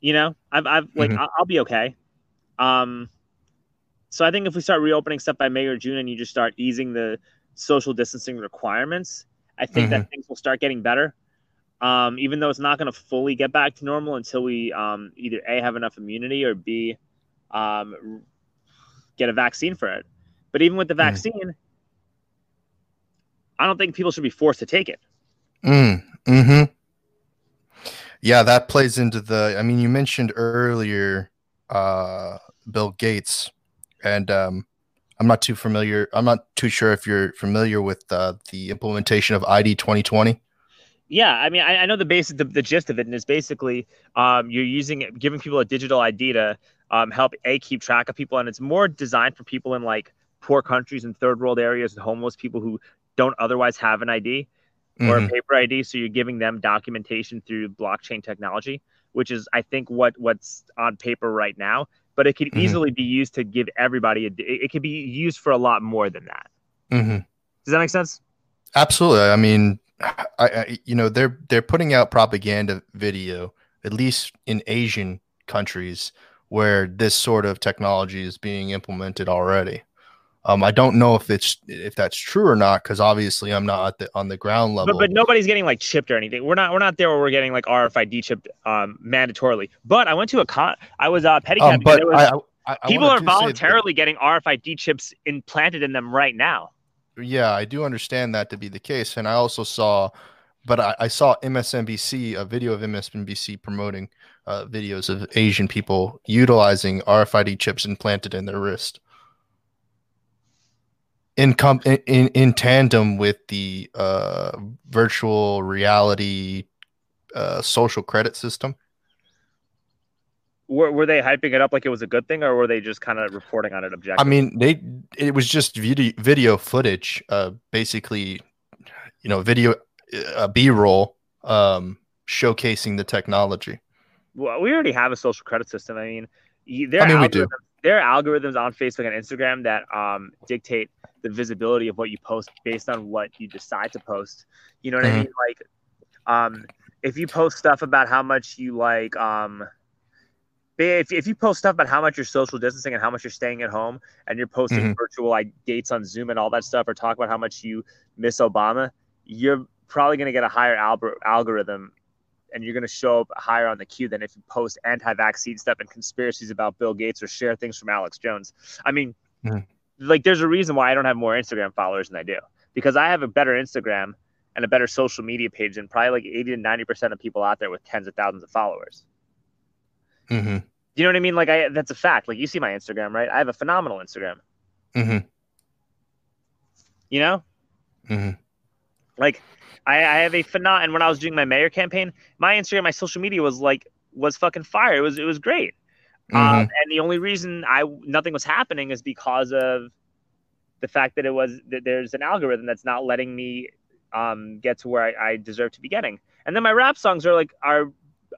You know, I've I've like mm-hmm. I'll, I'll be okay. Um, so I think if we start reopening stuff by May or June and you just start easing the social distancing requirements, I think mm-hmm. that things will start getting better. Um, even though it's not going to fully get back to normal until we um, either A, have enough immunity or B, um, get a vaccine for it. But even with the mm. vaccine, mm. I don't think people should be forced to take it. Mm. Hmm. Yeah, that plays into the. I mean, you mentioned earlier uh, Bill Gates, and um, I'm not too familiar. I'm not too sure if you're familiar with uh, the implementation of ID 2020. Yeah, I mean, I, I know the basic, the, the, gist of it, and it's basically um, you're using giving people a digital ID to um, help a keep track of people, and it's more designed for people in like poor countries and third world areas and homeless people who don't otherwise have an ID mm-hmm. or a mm-hmm. paper ID. So you're giving them documentation through blockchain technology, which is, I think, what what's on paper right now but it could mm-hmm. easily be used to give everybody a, it could be used for a lot more than that mm-hmm. does that make sense absolutely i mean I, I, you know they're they're putting out propaganda video at least in asian countries where this sort of technology is being implemented already um, I don't know if it's if that's true or not because obviously I'm not the, on the ground level. But, but, nobody's getting like chipped or anything. We're not we're not there where we're getting like RFID chipped um, mandatorily. But I went to a con. I was uh, pedicab. Um, but was, I, I, I people are voluntarily getting RFID chips implanted in them right now. Yeah, I do understand that to be the case, and I also saw, but I, I saw MSNBC a video of MSNBC promoting uh, videos of Asian people utilizing RFID chips implanted in their wrist. In com- in in tandem with the uh, virtual reality uh, social credit system. Were, were they hyping it up like it was a good thing, or were they just kind of reporting on it objectively? I mean, they it was just video video footage, uh, basically, you know, video uh, B roll, um, showcasing the technology. Well, we already have a social credit system. I mean, there I mean, we do. there are algorithms on Facebook and Instagram that um, dictate the visibility of what you post based on what you decide to post. You know what Mhm. I mean? Like, um, if you post stuff about how much you like, um, if, if you post stuff about how much you're social distancing and how much you're staying at home, and you're posting Mhm. virtual like dates on Zoom and all that stuff, or talk about how much you miss Obama, you're probably going to get a higher algor- algorithm and you're going to show up higher on the queue than if you post anti-vaccine stuff and conspiracies about Bill Gates or share things from Alex Jones. I mean, Mhm. Like there's a reason why I don't have more Instagram followers than I do because I have a better Instagram and a better social media page than probably like 80 to 90 percent of people out there with tens of thousands of followers. hmm You know what I mean? Like I that's a fact. Like you see my Instagram, right? I have a phenomenal Instagram. hmm You know, hmm like I, I have a phenom. And when I was doing my mayor campaign, my Instagram, my social media was like was fucking fire. It was it was great. Hmm Um, and the only reason I nothing was happening is because of the fact that it was that there's an algorithm that's not letting me um, get to where I, I deserve to be getting. And then my rap songs are like are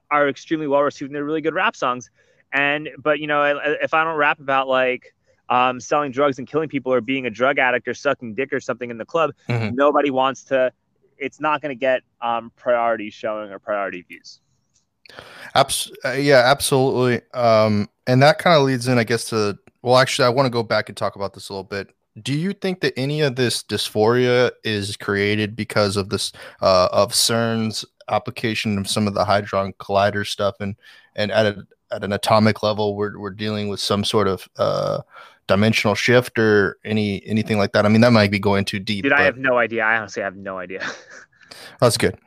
are extremely well received and they're really good rap songs. And but you know if I don't rap about like um, selling drugs and killing people or being a drug addict or sucking dick or something in the club, Mhm. nobody wants to. It's not going to get um, priority showing or priority views. Abs- uh, yeah, absolutely. Um, and that kind of leads in, I guess, to well, actually, I want to go back and talk about this a little bit. Do you think that any of this dysphoria is created because of this uh, of CERN's application of some of the hadron collider stuff, and and at a, at an atomic level, we're we're dealing with some sort of uh, dimensional shift or any anything like that? I mean, that might be going too deep. Dude, I have no idea. I honestly have no idea. that's good.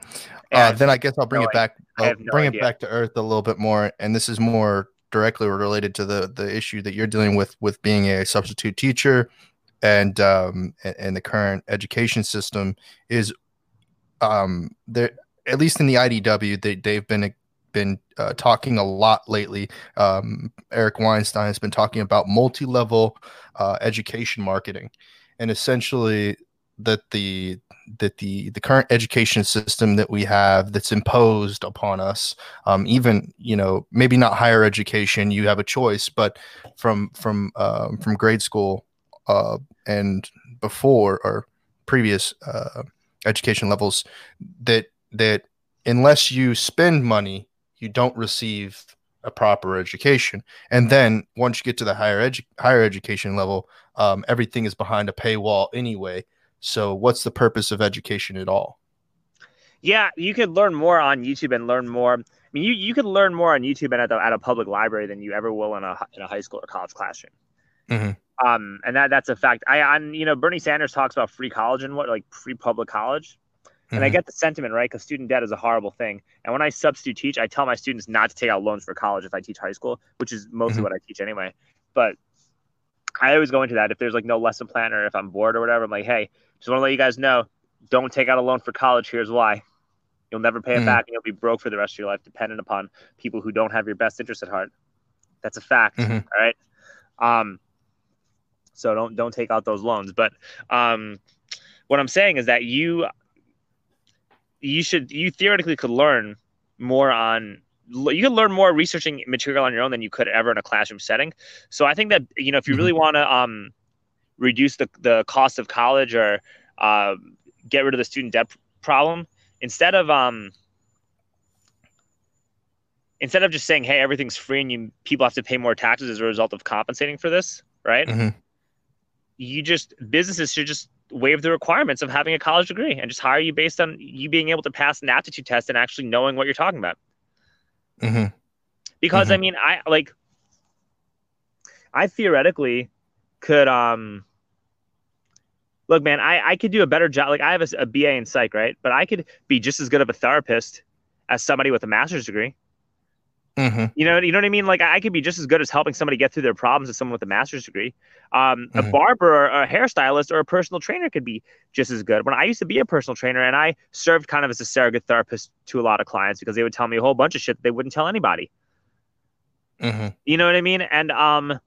Uh, then I guess I'll bring no it back. No bring idea. it back to earth a little bit more, and this is more directly related to the the issue that you're dealing with with being a substitute teacher, and um and, and the current education system is um there at least in the IDW they they've been been uh, talking a lot lately. Um, Eric Weinstein has been talking about multi level uh, education marketing, and essentially that the that the the current education system that we have that's imposed upon us um, even you know maybe not higher education you have a choice but from from um, from grade school uh, and before or previous uh, education levels that that unless you spend money you don't receive a proper education. And then once you get to the higher edu- higher education level um, everything is behind a paywall anyway so what's the purpose of education at all? Yeah, you could learn more on YouTube and learn more. I mean, you, you could learn more on YouTube and at, the, at a public library than you ever will in a in a high school or college classroom. Mhm. Um, and that that's a fact. I on you know Bernie Sanders talks about free college and what like free public college, and I Mhm. get the sentiment right because student debt is a horrible thing. And when I substitute teach, I tell my students not to take out loans for college if I teach high school, which is mostly Mhm. what I teach anyway. But I always go into that if there's like no lesson plan or if I'm bored or whatever. I'm like, hey, just want to let you guys know, don't take out a loan for college. Here's why. You'll never pay it Mhm. back, and you'll be broke for the rest of your life, dependent upon people who don't have your best interest at heart. That's a fact. Mhm. All right. Um. So don't don't take out those loans. But um, what I'm saying is that you you should you theoretically could learn more on you could learn more researching material on your own than you could ever in a classroom setting. So I think that you know if you Mhm. really want to um reduce the the cost of college or uh, get rid of the student debt problem instead of um instead of just saying hey everything's free and you people have to pay more taxes as a result of compensating for this right Mhm. you just businesses should just waive the requirements of having a college degree and just hire you based on you being able to pass an aptitude test and actually knowing what you're talking about Mhm. because I Mhm. mean, I like, I theoretically could um. Look, man, I, I could do a better job. Like, I have a, a BA in psych, right? But I could be just as good of a therapist as somebody with a master's degree. hmm You know, you know what I mean? Like I could be just as good as helping somebody get through their problems as someone with a master's degree. Um, A Mhm. barber or a hairstylist or a personal trainer could be just as good. When I used to be a personal trainer and I served kind of as a surrogate therapist to a lot of clients because they would tell me a whole bunch of shit that they wouldn't tell anybody. hmm You know what I mean? And um,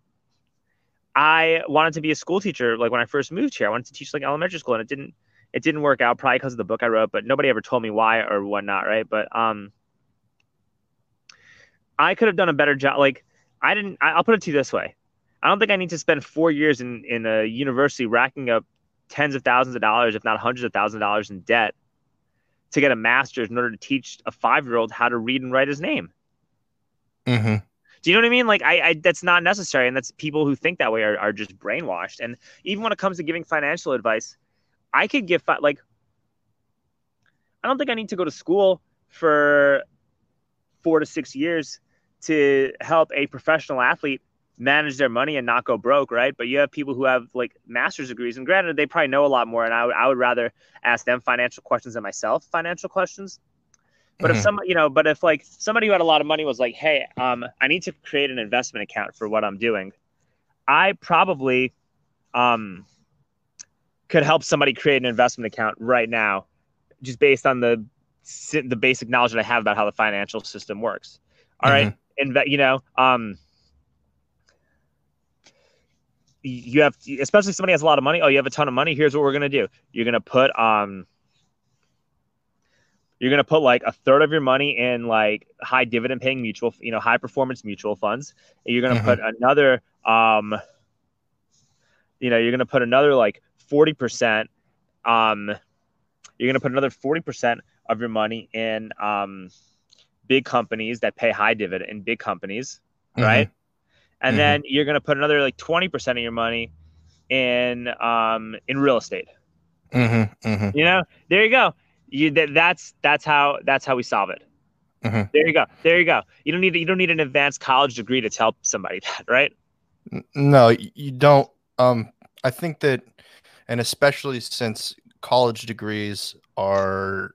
I wanted to be a school teacher. Like when I first moved here, I wanted to teach like elementary school, and it didn't. It didn't work out probably because of the book I wrote, but nobody ever told me why or whatnot, right? But um, I could have done a better job. Like I didn't. I, I'll put it to you this way: I don't think I need to spend four years in in a university racking up tens of thousands of dollars, if not hundreds of thousands of dollars in debt, to get a master's in order to teach a five year old how to read and write his name. hmm Do you know what I mean? Like, I, I that's not necessary, and that's people who think that way are, are just brainwashed. And even when it comes to giving financial advice, I could give like, I don't think I need to go to school for four to six years to help a professional athlete manage their money and not go broke, right? But you have people who have like master's degrees, and granted, they probably know a lot more, and I—I would rather ask them financial questions than myself financial questions. But if Mhm. some, you know, but if like somebody who had a lot of money was like, "Hey, um, I need to create an investment account for what I'm doing," I probably, um, could help somebody create an investment account right now, just based on the the basic knowledge that I have about how the financial system works. All right, Inve- you know, um, you have, to, especially if somebody has a lot of money. Oh, you have a ton of money. Here's what we're gonna do. You're gonna put um you're going to put like a third of your money in like high dividend paying mutual you know high performance mutual funds and you're going to Mhm. put another um you know you're going to put another like 40% um you're going to put another 40% of your money in um big companies that pay high dividend in big companies Mhm. right and Mhm. then you're going to put another like 20% of your money in um in real estate hmm hmm you know, there you go. You that, that's that's how that's how we solve it. Mhm. There you go. There you go. You don't need you don't need an advanced college degree to tell somebody that, right? No, you don't. Um, I think that, and especially since college degrees are,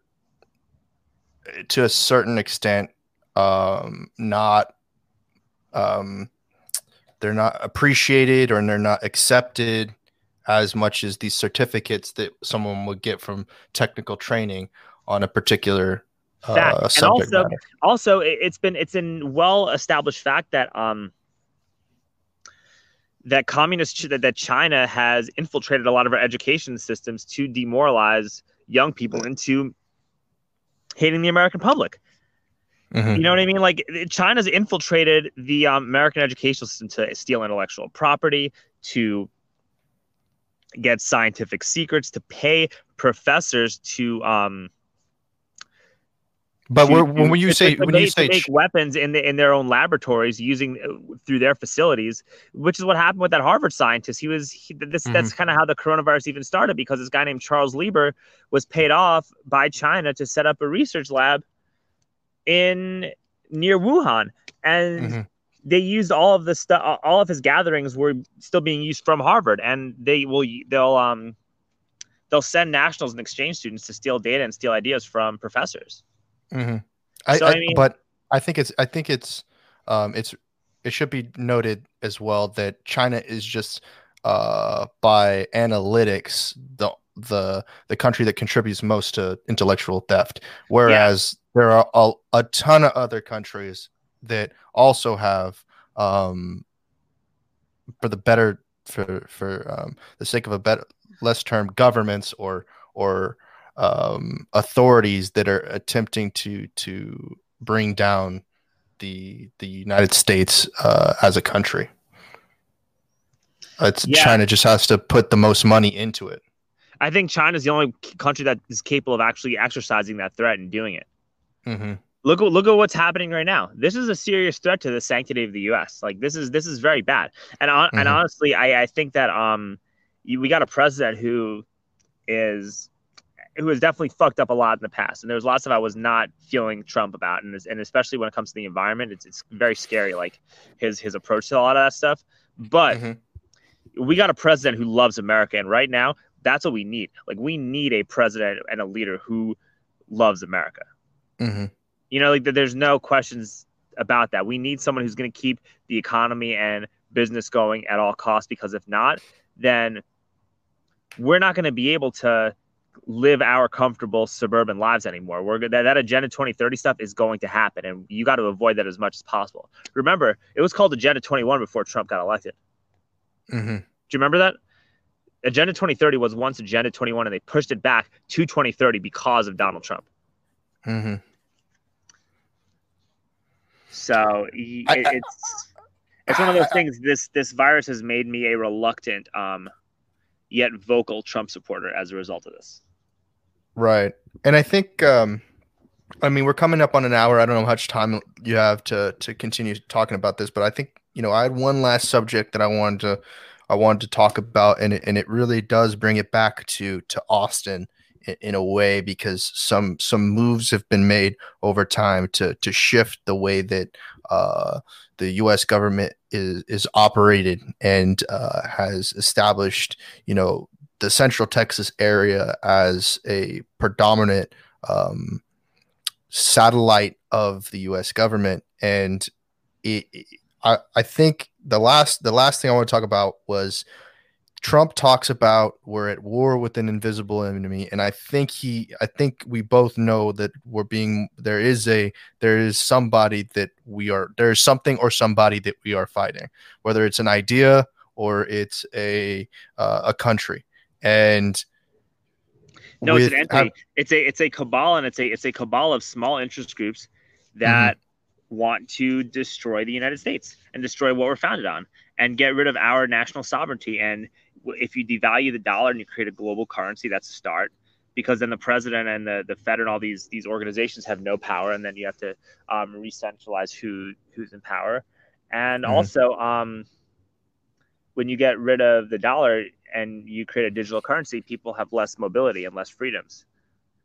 to a certain extent, um, not, um, they're not appreciated or they're not accepted as much as these certificates that someone would get from technical training on a particular Fact. uh, And subject also- matter. Also, it, it's been it's in well established fact that um that communist that, China has infiltrated a lot of our education systems to demoralize young people into hating the American public. Mhm. You know what I mean? Like China's infiltrated the um, American educational system to steal intellectual property, to get scientific secrets, to pay professors to um. But to- we're, when you say when you say make ch- weapons in the, in their own laboratories using uh, through their facilities, which is what happened with that Harvard scientist. He was he, this. Mm-hmm. That's kind of how the coronavirus even started because this guy named Charles Lieber was paid off by China to set up a research lab in near Wuhan, and Mhm. They used all of the stuff. All of his gatherings were still being used from Harvard, and they will they'll um they'll send nationals and exchange students to steal data and steal ideas from professors. Mhm. I, So, I, I mean- but I think it's I think it's um it's it should be noted as well that China is just uh by analytics the the the country that contributes most to intellectual theft whereas there are a, a ton of other countries that also have um for the better for for um the sake of a better less term governments or or um, authorities that are attempting to to bring down the the United States uh, as a country. It's Yeah. China just has to put the most money into it. I think China's the only country that is capable of actually exercising that threat and doing it. hmm Look at look at what's happening right now. This is a serious threat to the sanctity of the U.S. Like this is this is very bad. And on, and Mhm. honestly, I I think that um you, we got a president who is who has definitely fucked up a lot in the past. And there's lots of I was not feeling Trump about, and this, and especially when it comes to the environment, it's it's very scary. Like his his approach to a lot of that stuff. But Mhm. we got a president who loves America, and right now that's what we need. Like we need a president and a leader who loves America. hmm You know, like th- there's no questions about that. We need someone who's going to keep the economy and business going at all costs because if not, then we're not going to be able to live our comfortable suburban lives anymore. We're that, that agenda 2030 stuff is going to happen and you got to avoid that as much as possible. Remember, it was called agenda 21 before Trump got elected. Mm-hmm. Do you remember that? Agenda 2030 was once Agenda 21 and they pushed it back to 2030 because of Donald Trump. Mm-hmm. So it, it's it's one of those things. This this virus has made me a reluctant, um, yet vocal Trump supporter as a result of this. Right. And I think um I mean we're coming up on an hour. I don't know how much time you have to to continue talking about this, but I think, you know, I had one last subject that I wanted to I wanted to talk about and it, and it really does bring it back to to Austin in, a way because some some moves have been made over time to to shift the way that uh the US government is is operated and uh, has established, you know, the Central Texas area as a predominant um, satellite of the U.S. government, and it, it- I, I think the last the last thing I want to talk about was Trump talks about we're at war with an invisible enemy, and I think he I think we both know that we're being there is a there is somebody that we are there is something or somebody that we are fighting, whether it's an idea or it's a uh, a country and No, it's an with- entity. it's a it's a cabal, and it's a it's a cabal of small interest groups that want to destroy the United States and destroy what we're founded on, and get rid of our national sovereignty. And if you devalue the dollar and you create a global currency, that's a start. Because then the president and the, the Fed and all these these organizations have no power, and then you have to um, re-centralize who who's in power. And Mhm. also, um, when you get rid of the dollar and you create a digital currency, people have less mobility and less freedoms,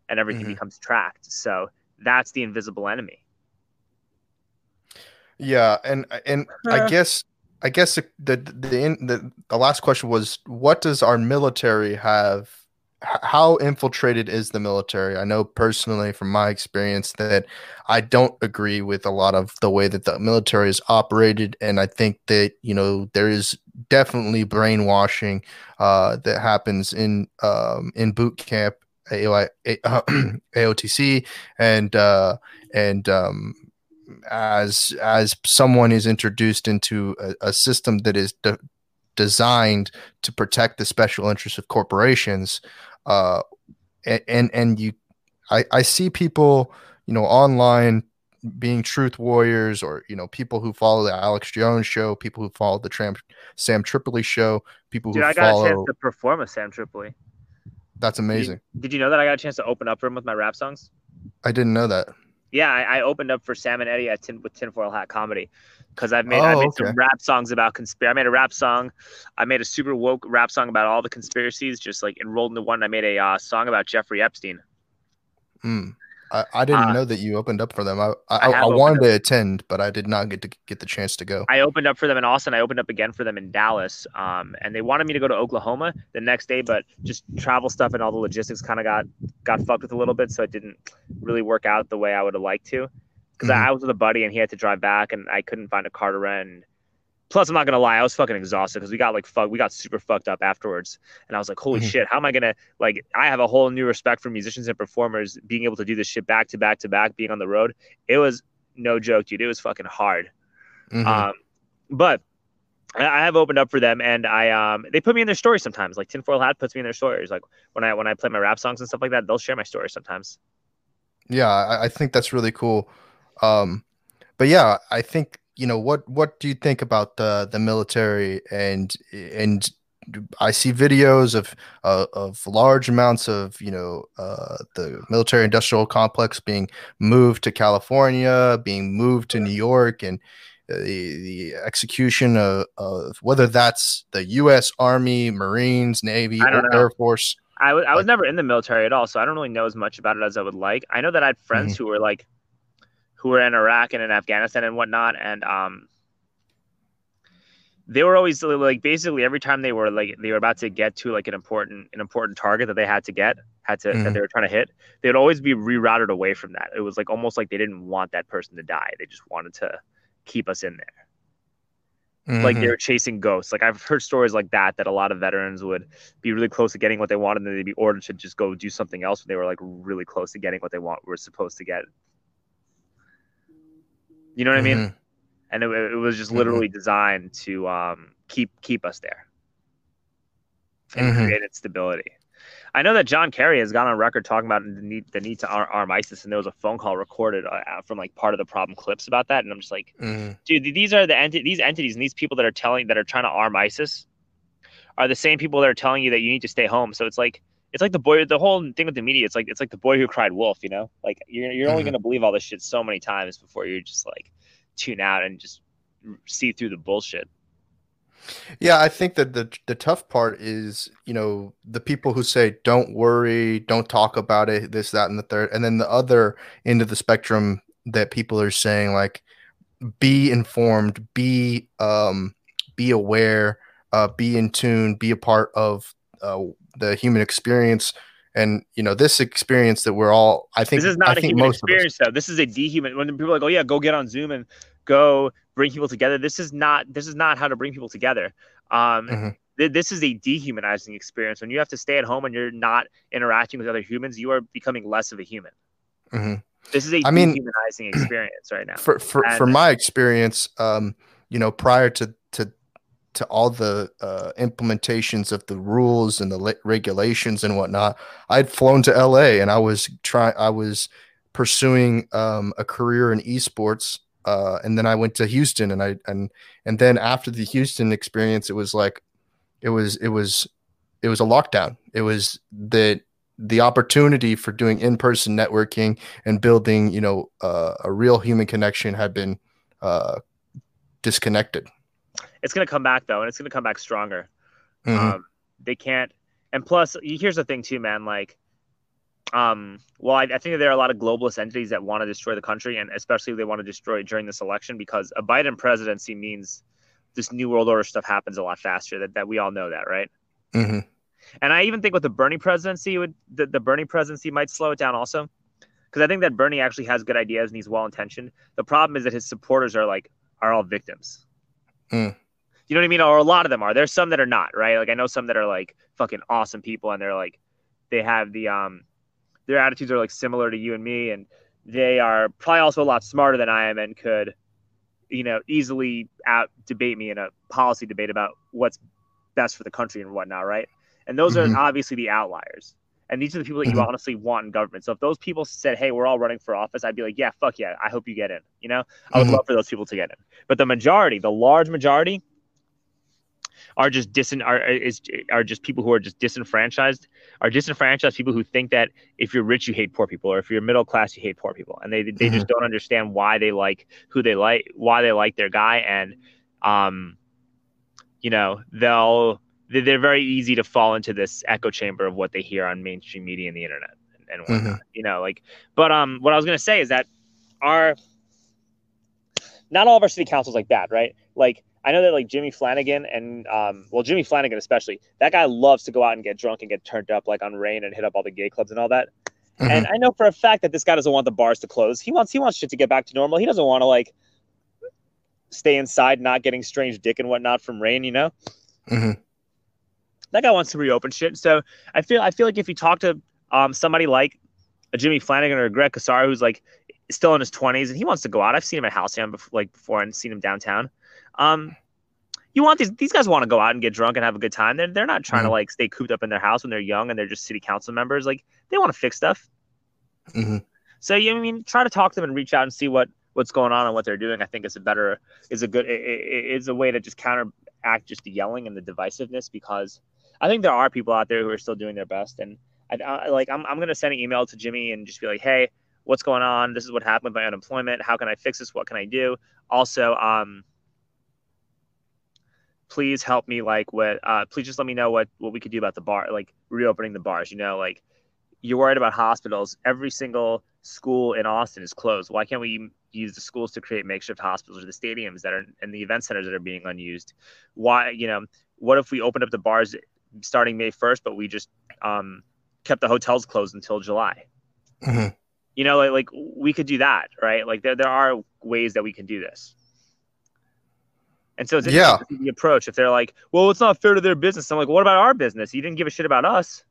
and everything Mhm. becomes tracked. So that's the invisible enemy. Yeah, and and I guess I guess the the the, the last question was what does our military have how infiltrated is the military? I know personally from my experience that I don't agree with a lot of the way that the military is operated and I think that, you know, there is definitely brainwashing uh that happens in um in boot camp AOI, AOTC and uh and um as as someone is introduced into a, a system that is de- designed to protect the special interests of corporations uh and and, you I, I see people you know online being truth warriors or you know people who follow the alex jones show people who follow the Tram- sam tripoli show people Dude, who I got a chance to perform with Sam Tripoli. that's Did you- amazing Did you know that I got a chance to open up for him with my rap songs? i didn't know that Yeah, I, I opened up for Sam and Eddie at tin, with Tinfoil Hat Comedy because I've made Oh, I made okay. some rap songs about conspiracy. I made a rap song. I made a super woke rap song about all the conspiracies, just like enrolled into one. I made a uh, song about Jeffrey Epstein. Mm. I, I didn't Uh, know that you opened up for them. I I, I I, have I opened wanted to attend, but I did not get to get the chance to go. I opened up for them in Austin. I opened up again for them in Dallas. Um, and they wanted me to go to Oklahoma the next day, but just travel stuff and all the logistics kind of got got fucked with a little bit, so it didn't really work out the way I would have liked to. Because Mhm. I was with a buddy and he had to drive back, and I couldn't find a car to rent. Plus, I'm not gonna lie, I was fucking exhausted because we got like fuck, we got super fucked up afterwards, and I was like, holy Mhm. shit, how am I gonna like? I have a whole new respect for musicians and performers being able to do this shit back to back to back, being on the road. It was no joke, dude. It was fucking hard. Mhm. Um, but I I have opened up for them, and I um they put me in their stories sometimes. Like Tinfoil Hat puts me in their stories. Like when I when I play my rap songs and stuff like that, they'll share my stories sometimes. yeah, I, I think that's really cool. Um, but yeah, I think you know what what do you think about the the military and and I see videos of uh, of large amounts of you know uh, the military industrial complex being moved to California, being moved to New York, and uh, the the execution of, of whether that's the U.S. Army, Marines, Navy, or know. Air Force. I was I was Like- never in the military at all, so I don't really know as much about it as I would like. I know that I had friends who were like who were in Iraq and in Afghanistan and whatnot, and um they were always like basically every time they were like they were about to get to like an important an important target that they had to get had to Mhm. that they were trying to hit, they'd always be rerouted away from that. It was like almost like they didn't want that person to die. They just wanted to keep us in there. Like Mhm. they were chasing ghosts. Like I've heard stories like that that a lot of veterans would be really close to getting what they wanted, and then they'd be ordered to just go do something else when they were like really close to getting what they want were supposed to get. You know what I mean? Mhm. And it, it was just Mhm. literally designed to um, keep keep us there and Mhm. create stability. I know that John Kerry has gone on record talking about the need the need to ar- arm ISIS, and there was a phone call recorded uh, from like part of the problem clips about that. And I'm just like, Mhm. dude, these are the enti- these entities and these people that are telling that are trying to arm ISIS are the same people that are telling you that you need to stay home. So it's like it's like the boy the whole thing with the media. It's like it's like the boy who cried wolf. You know, like you're you're only Mhm. gonna believe all this shit so many times before you just like tune out and just see through the bullshit. Yeah, I think that the the tough part is, you know, the people who say don't worry, don't talk about it, this, that, and the third, and then the other end of the spectrum that people are saying like, be informed, be um, be aware, uh, be in tune, be a part of uh, the human experience, and you know this experience that we're all. I think This is not I a think human most of us- experience, though. This is a dehuman. When people are like, "Oh yeah, go get on Zoom and go bring people together," this is not. This is not how to bring people together. Um, Mhm. th- this is a dehumanizing experience. When you have to stay at home and you're not interacting with other humans, you are becoming less of a human. Mhm. This is a I mean- dehumanizing experience right now. for for, for my experience um you know prior to to all the uh, implementations of the rules and the le- regulations and whatnot i'd flown to la and i was trying i was pursuing um, a career in esports uh, and then i went to houston and i and and then after the houston experience it was like it was it was it was a lockdown it was that the opportunity for doing in-person networking and building, you know, uh, a real human connection had been uh, disconnected. It's gonna come back though, and it's gonna come back stronger. Mhm. Um, they can't. And plus, here's the thing too, man. Like, um, well, I, I think there are a lot of globalist entities that want to destroy the country, and especially they want to destroy it during this election because a Biden presidency means this new world order stuff happens a lot faster. That that we all know that, right? Mhm. And I even think with the Bernie presidency, would the, the Bernie presidency might slow it down also, because I think that Bernie actually has good ideas and he's well intentioned. The problem is that his supporters are like are all victims. Mm. You know what I mean? Or a lot of them are. There's some that are not, right? Like I know some that are like fucking awesome people, and they're like, they have the um, their attitudes are like similar to you and me, and they are probably also a lot smarter than I am, and could, you know, easily out debate me in a policy debate about what's best for the country and whatnot, right? And those Mhm. are obviously the outliers. And these are the people that you Mhm. honestly want in government. So if those people said, "Hey, we're all running for office," I'd be like, "Yeah, fuck yeah, I hope you get in." You know, I would Mhm. love for those people to get in. But the majority, the large majority, are just disin are is are just people who are just disenfranchised. Are disenfranchised people who think that if you're rich, you hate poor people, or if you're middle class, you hate poor people, and they they just don't understand why they like who they like, why they like their guy, and um, you know, they'll they- they're very easy to fall into this echo chamber of what they hear on mainstream media and the internet and, and whatnot. You know, like, but um, what I was gonna say is that our not all of our city councils like that, right? Like I know that like Jimmy Flannigan and um, well Jimmy Flannigan especially, that guy loves to go out and get drunk and get turned up like on rain and hit up all the gay clubs and all that. Mhm. And I know for a fact that this guy doesn't want the bars to close. He wants he wants shit to get back to normal. He doesn't want to like stay inside, not getting strange dick and whatnot from rain. You know, Mhm. that guy wants to reopen shit. So I feel I feel like if you talk to um somebody like a Jimmy Flannigan or a Greg Casar who's like still in his twenties and he wants to go out. I've seen him at Halcyon before, like before and seen him downtown. Um, you want these these guys want to go out and get drunk and have a good time. They're they're not trying to Mhm. like stay cooped up in their house when they're young and they're just city council members. Like they want to fix stuff. Mhm. So you I mean try to talk to them and reach out and see what what's going on and what they're doing. I think is a better is a good is a way to just counteract just the yelling and the divisiveness because I think there are people out there who are still doing their best and I, I like I'm I'm gonna send an email to Jimmy and just be like, hey, what's going on? This is what happened with my unemployment. How can I fix this? What can I do? Also, um, please help me like with uh please just let me know what what we could do about the bar like reopening the bars you know like you're worried about hospitals every single school in austin is closed why can't we use the schools to create makeshift hospitals or the stadiums that are and the event centers that are being unused why you know what if we opened up the bars starting may 1st but we just um kept the hotels closed until July. Mhm. You know, like, like we could do that, right? Like there there are ways that we can do this. And so it's Yeah. interesting to see the approach. If they're like, "Well, it's not fair to their business," I'm like, "What about our business? You didn't give a shit about us."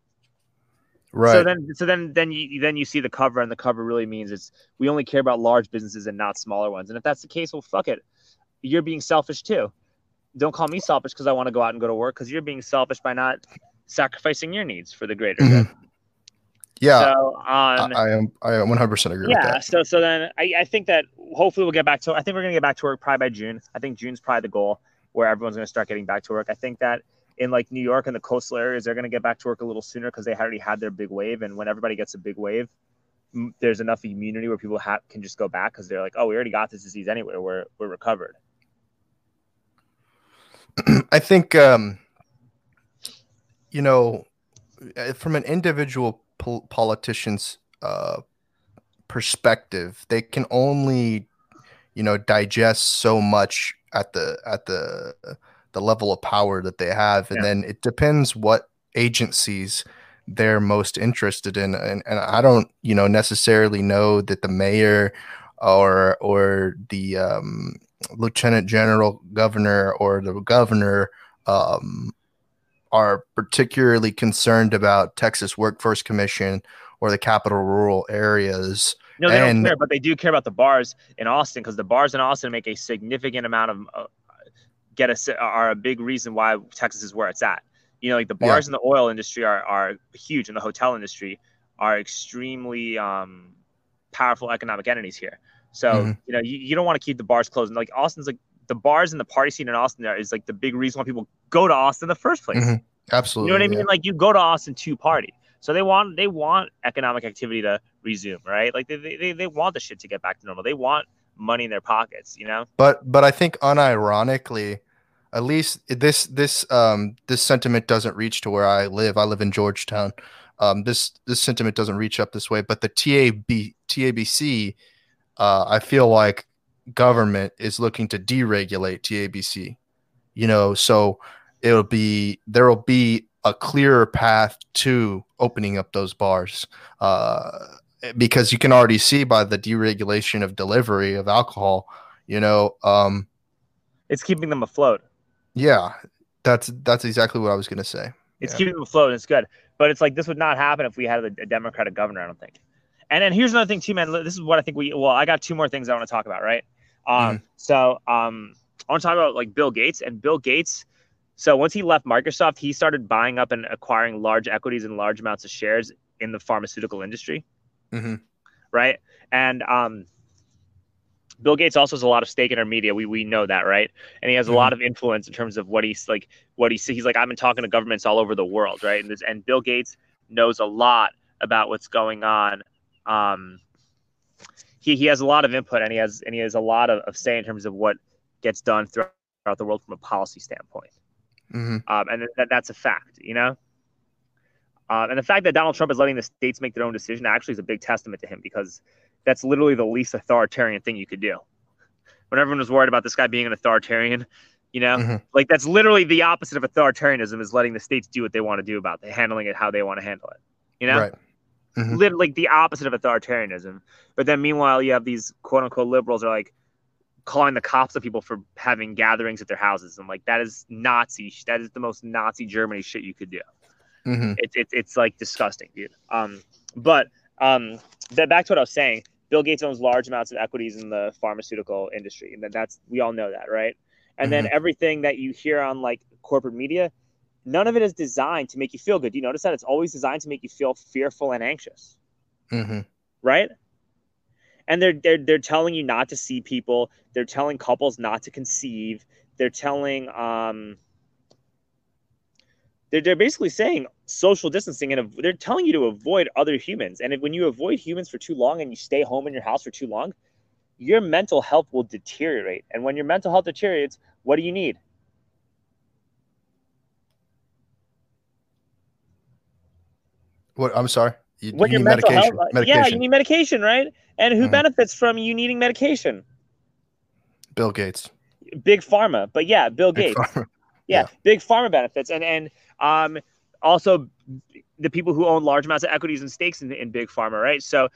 Right. So then, so then, then you then you see the cover, and the cover really means it's we only care about large businesses and not smaller ones. And if that's the case, well, fuck it, you're being selfish too. Don't call me selfish because I want to go out and go to work because you're being selfish by not sacrificing your needs for the greater mm-hmm. good. Yeah. So I, on, I am. I 100% agree with yeah. that. So so then I, I think that hopefully we'll get back to. I think we're gonna get back to work probably by June. I think June's probably the goal where everyone's gonna start getting back to work. I think that in like New York and the coastal areas, they're gonna get back to work a little sooner because they already had their big wave. And when everybody gets a big wave, m- there's enough immunity where people ha- can just go back because they're like, oh, we already got this disease anyway. We're we're recovered. I think, um, you know, uh, from an individual pol- politician's uh, perspective, they can only, you know, digest so much at the at the the level of power that they have, and Yeah. then it depends what agencies they're most interested in, and and I don't, you know, necessarily know that the mayor or or the um, lieutenant general governor or the governor um, are particularly concerned about Texas Workforce Commission or the capital rural areas. No, they And- don't care, but they do care about the bars in Austin because the bars in Austin make a significant amount of uh, get us are a big reason why Texas is where it's at. You know, like the Yeah. bars in the oil industry are are huge, and the hotel industry are extremely um, powerful economic entities here. So Mhm. you know, you, you don't want to keep the bars closed. And like Austin's like the bars and the party scene in Austin there is like the big reason why people go to Austin in the first place. Mhm. You know what I yeah. mean? Like you go to Austin to party. So they want they want economic activity to resume, right? Like they, they, they want the shit to get back to normal. They want money in their pockets, you know? But but I think unironically, at least this this um this sentiment doesn't reach to where I live. I live in Georgetown. Um, this this sentiment doesn't reach up this way. But the TAB TABC, uh, I feel like government is looking to deregulate TABC. You know, so it'll be there will be a clearer path to opening up those bars. Uh, because you can already see by the deregulation of delivery of alcohol, you know, um, It's keeping them afloat. yeah, that's that's exactly what I was gonna say. It's Yeah. keeping them afloat and it's good. But it's like this would not happen if we had a, a Democratic governor, I don't think. And then here's another thing too, man. This is what I think we well, I got two more things I want to talk about, right? Um, so um I want to talk about like Bill Gates and Bill Gates. So once he left Microsoft, he started buying up and acquiring large equities and large amounts of shares in the pharmaceutical industry. Mhm. right? And um, Bill Gates also has a lot of stake in our media. We we know that, right? And he has a Mhm. lot of influence in terms of what he's like. What he's he's like. I've been talking to governments all over the world, right? And this and Bill Gates knows a lot about what's going on. Um, he he has a lot of input, and he has and he has a lot of, of say in terms of what gets done throughout the world from a policy standpoint hmm um, and that, that's a fact, you know. Um, and the fact that Donald Trump is letting the states make their own decision actually is a big testament to him because that's literally the least authoritarian thing you could do. When everyone was worried about this guy being an authoritarian, you know, Mhm. like that's literally the opposite of authoritarianism is letting the states do what they want to do about it, handling it how they want to handle it. You know, Right. Mhm. literally like the opposite of authoritarianism. But then meanwhile, you have these quote unquote liberals are like calling the cops on people for having gatherings at their houses. and like, that is Nazi. That is the most Nazi Germany shit you could do. Mhm. It's it's it's like disgusting, dude. Um, but um, that, back to what I was saying. Bill Gates owns large amounts of equities in the pharmaceutical industry, and that's we all know that, right? And then everything that you hear on like corporate media, none of it is designed to make you feel good. Do you notice that it's always designed to make you feel fearful and anxious, Mhm. right? And they're they're they're telling you not to see people. They're telling couples not to conceive. They're telling um. They're, they're basically saying social distancing and they're telling you to avoid other humans. And if, when you avoid humans for too long and you stay home in your house for too long, your mental health will deteriorate. And when your mental health deteriorates, what do you need? What? I'm sorry. You, When you your need medication. health, medication. yeah, you need medication, right? And who Mhm. benefits from you needing medication? Bill Gates. Big pharma, but yeah, Bill Gates. Yeah, Yeah. big pharma benefits and and um also the people who own large amounts of equities and stakes in, in big pharma, right? So uh,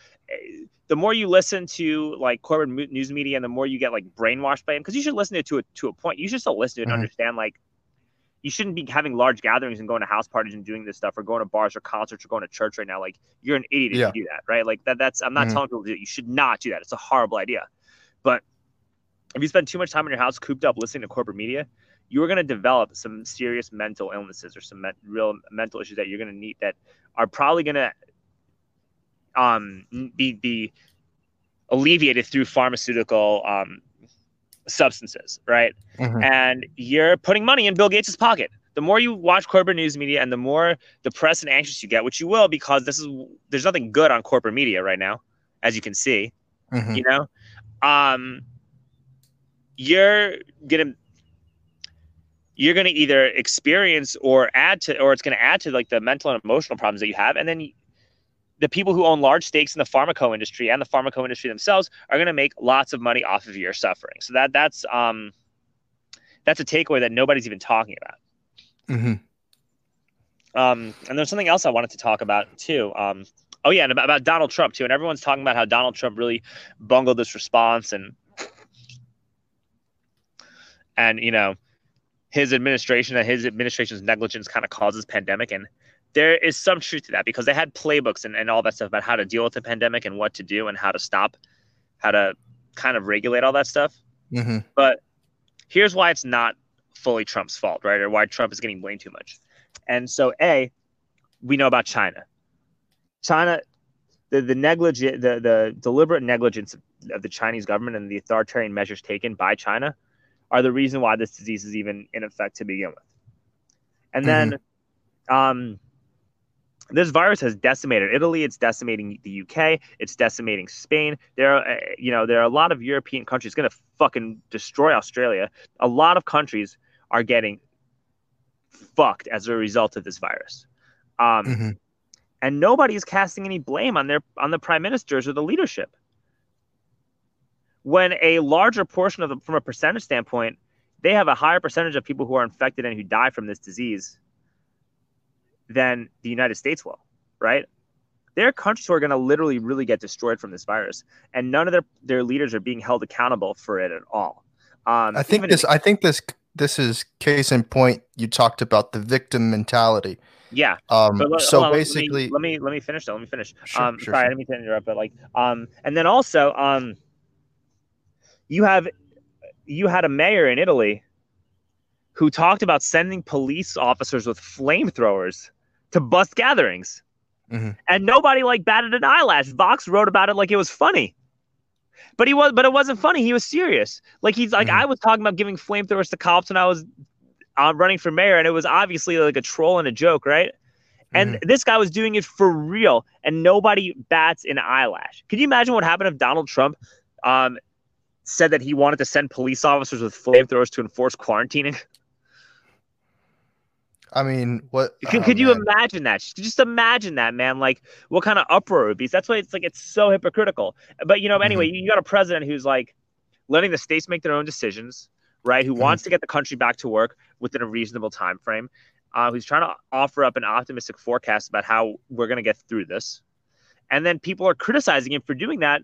the more you listen to like corporate news media and the more you get like brainwashed by them, because you should listen to it to a, to a point. You should still listen to it and mm-hmm. understand like you shouldn't be having large gatherings and going to house parties and doing this stuff or going to bars or concerts or going to church right now. Like you're an idiot if yeah. you do that, right? Like that. That's I'm not mm-hmm. telling people that you should not do that. It's a horrible idea. But if you spend too much time in your house cooped up listening to corporate media, you are going to develop some serious mental illnesses or some me- real mental issues that you're going to need that are probably going to um, be be alleviated through pharmaceutical um, substances, right? Mm-hmm. And you're putting money in Bill Gates' pocket. The more you watch corporate news media and the more depressed and anxious you get, which you will because this is there's nothing good on corporate media right now, as you can see. Mm-hmm. You know, um, you're gonna you're to either experience or add to or it's to add to like the mental and emotional problems that you have and then the people who own large stakes in the pharmaco industry and the pharmaco industry themselves are going to make lots of money off of your suffering so that that's um that's a takeaway that nobody's even talking about mm-hmm. um and there's something else i wanted to talk about too um oh yeah and about, about donald trump too and everyone's talking about how donald trump really bungled this response and and you know his administration and his administration's negligence kind of causes pandemic and there is some truth to that because they had playbooks and, and all that stuff about how to deal with the pandemic and what to do and how to stop how to kind of regulate all that stuff mm-hmm. but here's why it's not fully trump's fault right or why trump is getting blamed too much and so a we know about china china the, the negligent the, the deliberate negligence of the chinese government and the authoritarian measures taken by china are the reason why this disease is even in effect to begin with. And then mm-hmm. um, this virus has decimated Italy. It's decimating the UK. It's decimating Spain. There are, uh, you know, there are a lot of European countries going to fucking destroy Australia. A lot of countries are getting fucked as a result of this virus. Um, mm-hmm. And nobody is casting any blame on their on the prime ministers or the leadership when a larger portion of them, from a percentage standpoint, they have a higher percentage of people who are infected and who die from this disease than the United States will, right? There are countries who are going to literally really get destroyed from this virus, and none of their, their leaders are being held accountable for it at all. Um, I think this. If, I think this. This is case in point. You talked about the victim mentality. Yeah. Um. so on, basically, let me, let me let me finish. Though. Let me finish. Sure, um. Sure, sorry, sure. I didn't mean to interrupt, but like, um, and then also, um, you have you had a mayor in Italy who talked about sending police officers with flamethrowers to bust gatherings. Mm-hmm. And nobody like batted an eyelash. Vox wrote about it like it was funny. But he was but it wasn't funny. He was serious. Like he's like mm-hmm. I was talking about giving flamethrowers to cops when I was uh, running for mayor and it was obviously like a troll and a joke, right? And mm-hmm. this guy was doing it for real, and nobody bats an eyelash. Could you imagine what happened if Donald Trump um, said that he wanted to send police officers with flamethrowers to enforce quarantining. I mean, what could, oh, could you imagine that? Just imagine that, man. Like, what kind of uproar it would be? That's why it's like it's so hypocritical. But you know, anyway, mm-hmm. you got a president who's like letting the states make their own decisions, right? Who mm-hmm. wants to get the country back to work within a reasonable time frame. Uh, who's trying to offer up an optimistic forecast about how we're going to get through this, and then people are criticizing him for doing that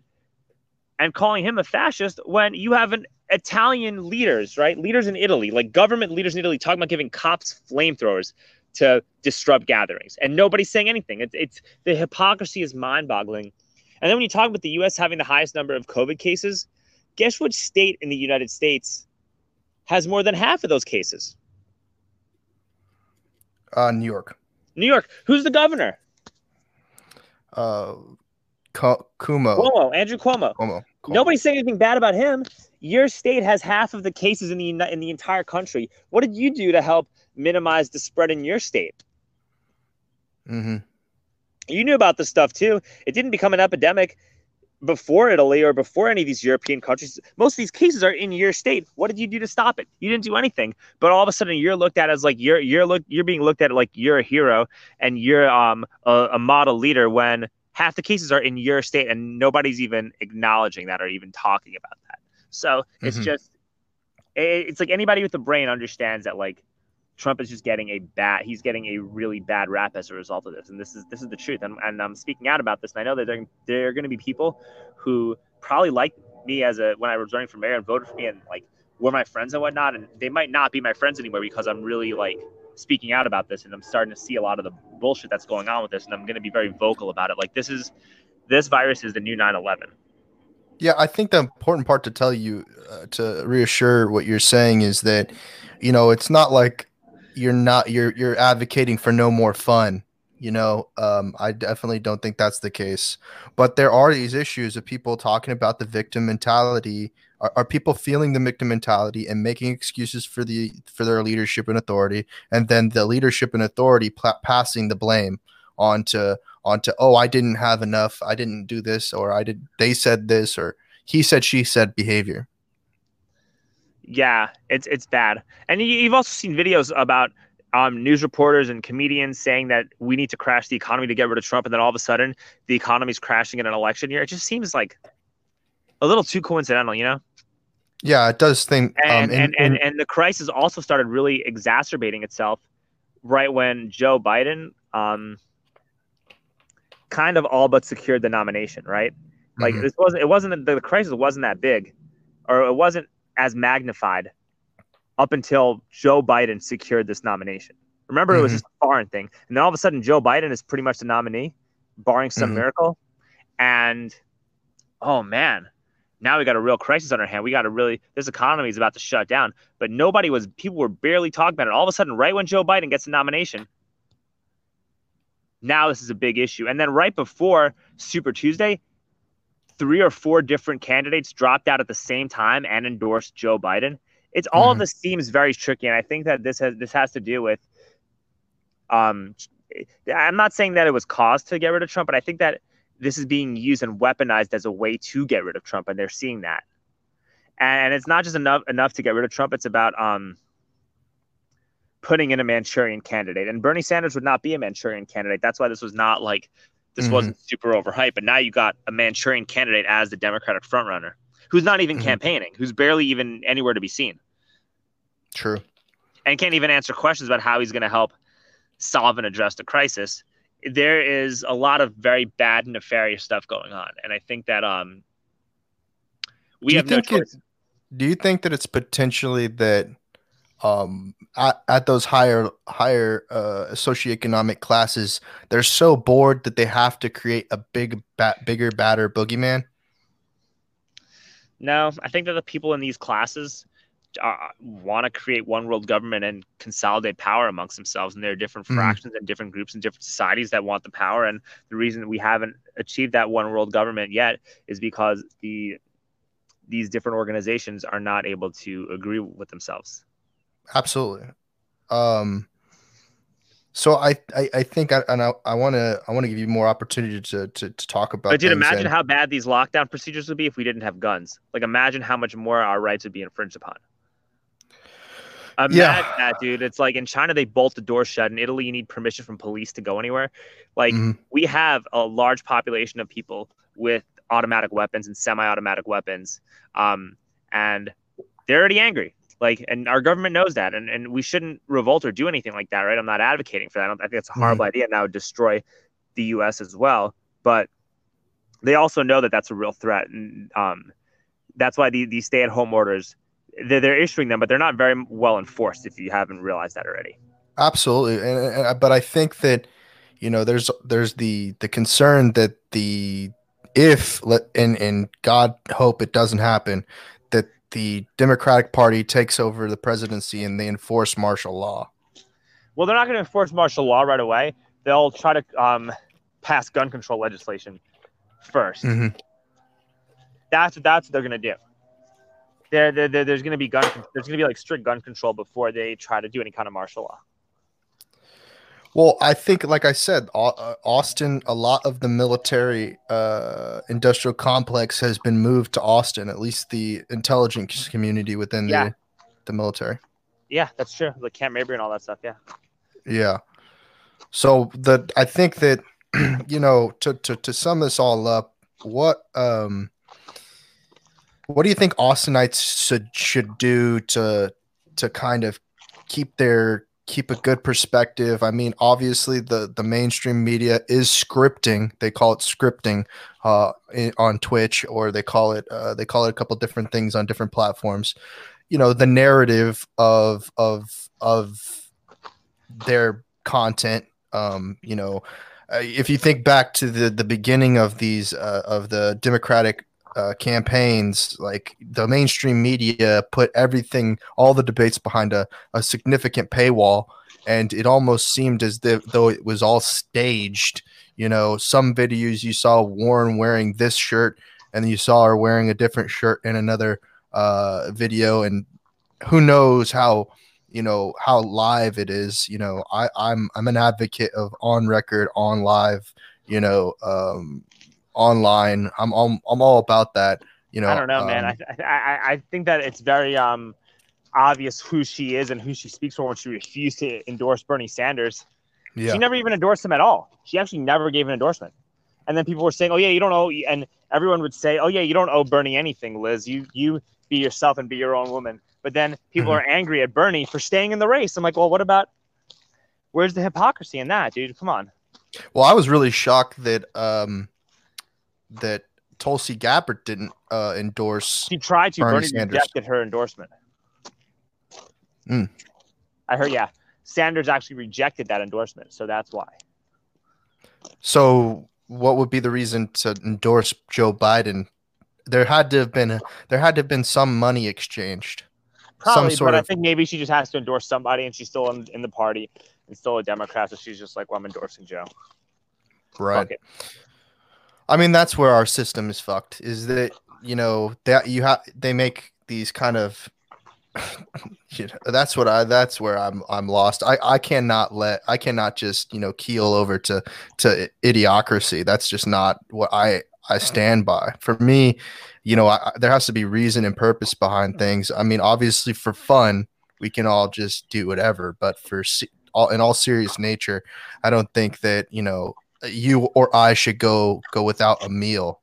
and calling him a fascist when you have an Italian leaders, right? Leaders in Italy, like government leaders in Italy, talking about giving cops flamethrowers to disrupt gatherings, and nobody's saying anything. It's, it's the hypocrisy is mind-boggling. And then when you talk about the U.S. having the highest number of COVID cases, guess which state in the United States has more than half of those cases? Uh, New York. New York. Who's the governor? Uh, Cuomo. Cuomo, Andrew Cuomo. Cuomo. Nobody's saying anything bad about him. Your state has half of the cases in the in the entire country. What did you do to help minimize the spread in your state? Mm-hmm. You knew about this stuff too. It didn't become an epidemic before Italy or before any of these European countries. Most of these cases are in your state. What did you do to stop it? You didn't do anything. But all of a sudden, you're looked at as like you're you're look you're being looked at like you're a hero and you're um a, a model leader when half the cases are in your state and nobody's even acknowledging that or even talking about that. So it's mm-hmm. just it's like anybody with a brain understands that like Trump is just getting a bad he's getting a really bad rap as a result of this. And this is this is the truth. And, and I'm speaking out about this. And I know that there, there are going to be people who probably like me as a when I was running for mayor and voted for me and like were my friends and whatnot. And they might not be my friends anymore because I'm really like speaking out about this and I'm starting to see a lot of the bullshit that's going on with this. And I'm going to be very vocal about it. Like this is this virus is the new 9/11. Yeah, I think the important part to tell you uh, to reassure what you're saying is that you know it's not like you're not you're you're advocating for no more fun you know um, i definitely don't think that's the case but there are these issues of people talking about the victim mentality are, are people feeling the victim mentality and making excuses for the for their leadership and authority and then the leadership and authority pl- passing the blame onto onto oh i didn't have enough i didn't do this or i did they said this or he said she said behavior yeah, it's it's bad. And you've also seen videos about um, news reporters and comedians saying that we need to crash the economy to get rid of Trump, and then all of a sudden the economy's crashing in an election year. It just seems like a little too coincidental, you know? Yeah, it does think. And, um, and, and, and the crisis also started really exacerbating itself right when Joe Biden um, kind of all but secured the nomination, right? Like mm-hmm. this wasn't it wasn't the crisis wasn't that big, or it wasn't as magnified up until Joe Biden secured this nomination. Remember, mm-hmm. it was mm-hmm. just a foreign thing. And then all of a sudden, Joe Biden is pretty much the nominee, barring some mm-hmm. miracle. And oh man, now we got a real crisis on our hand. We got to really, this economy is about to shut down. But nobody was, people were barely talking about it. All of a sudden, right when Joe Biden gets the nomination, now this is a big issue. And then right before Super Tuesday, three or four different candidates dropped out at the same time and endorsed Joe Biden. It's all mm-hmm. of this seems very tricky, and I think that this has this has to do with. Um, I'm not saying that it was caused to get rid of Trump, but I think that this is being used and weaponized as a way to get rid of Trump, and they're seeing that. And it's not just enough enough to get rid of Trump; it's about um, putting in a Manchurian candidate. And Bernie Sanders would not be a Manchurian candidate. That's why this was not like this mm-hmm. wasn't super overhyped, but now you got a Manchurian candidate as the Democratic frontrunner, who's not even mm-hmm. campaigning, who's barely even anywhere to be seen. True. And can't even answer questions about how he's going to help solve and address the crisis. There is a lot of very bad, nefarious stuff going on, and I think that um, we have no choice. It, do you think that it's potentially that um, at, at those higher higher uh, socioeconomic classes, they're so bored that they have to create a big, bat, bigger, badder boogeyman. No, I think that the people in these classes uh, want to create one world government and consolidate power amongst themselves. And there are different mm-hmm. fractions and different groups and different societies that want the power. And the reason we haven't achieved that one world government yet is because the these different organizations are not able to agree with themselves. Absolutely. Um, so I, I, I think I, and I, I want to, I want to give you more opportunity to, to, to talk about. But dude, imagine and, how bad these lockdown procedures would be if we didn't have guns. Like, imagine how much more our rights would be infringed upon. Imagine yeah. that, dude. It's like in China they bolt the door shut. In Italy, you need permission from police to go anywhere. Like mm-hmm. we have a large population of people with automatic weapons and semi-automatic weapons, um, and they're already angry. Like, and our government knows that, and, and we shouldn't revolt or do anything like that, right? I'm not advocating for that. I, think it's a horrible mm-hmm. idea, and that would destroy the U.S. as well. But they also know that that's a real threat, and um, that's why the, these stay-at-home orders they're, they're issuing them, but they're not very well enforced. If you haven't realized that already. Absolutely, and, and but I think that you know there's there's the the concern that the if let and and God hope it doesn't happen that the Democratic Party takes over the presidency and they enforce martial law? Well, they're not going to enforce martial law right away. They'll try to um, pass gun control legislation 1st mm-hmm. That's that's what they're going to do. There, there, there's going to be gun. There's going to be like strict gun control before they try to do any kind of martial law. Well, I think, like I said, uh, Austin, a lot of the military uh, industrial complex has been moved to Austin, at least the intelligence community within yeah. the, the military. Yeah, that's true. Like Camp Mabry and all that stuff. Yeah. Yeah. So the I think that you know to to to sum this all up, what um what do you think Austinites should should do to to kind of keep their keep a good perspective. I mean, obviously the the mainstream media is scripting. They call it scripting uh, on Twitch, or they call it uh, they call it a couple different things on different platforms. You know, the narrative of of of their content. Um, you know, uh, if you think back to the the beginning of these uh, of the Democratic uh, campaigns, like the mainstream media put everything, all the debates behind a, a significant paywall. And it almost seemed as though it was all staged. You know, some videos you saw Warren wearing this shirt, and you saw her wearing a different shirt in another uh, video. And who knows how, you know, how live it is. You know, I, I'm I'm an advocate of on record, on live, you know, um, online. I'm I'm, I'm all about that. You know, I don't know, um, man. I, I I think that it's very um obvious who she is and who she speaks for when she refused to endorse Bernie Sanders. yeah. She never even endorsed him at all. She actually never gave an endorsement. And then people were saying, "Oh yeah, you don't owe," and everyone would say, "Oh yeah, you don't owe Bernie anything, Liz. You you be yourself and be your own woman." But then people Mhm. are angry at Bernie for staying in the race. I'm like, well, what about? Where's the hypocrisy in that, dude? Come on. Well, I was really shocked that um that Tulsi Gabbard didn't uh endorse. She tried to. Bernie Bernie, Sanders. rejected her endorsement. Mm. I heard, yeah. Sanders actually rejected that endorsement, so that's why. So, what would be the reason to endorse Joe Biden? There had to have been a, there had to have been some money exchanged. Probably, sort but I think maybe she just has to endorse somebody, and she's still in, in the party and still a Democrat, so she's just like, "Well, I'm endorsing Joe." Right. I mean, that's where our system is fucked. Is that you know that you have they make these kind of you know, that's what I that's where I'm I'm lost. I I cannot let I cannot just you know keel over to to idiocracy. That's just not what I I stand by. For me, you know, I, there has to be reason and purpose behind things. I mean, obviously for fun, we can all just do whatever, but for all in all serious nature, I don't think that you know you or I should go go without a meal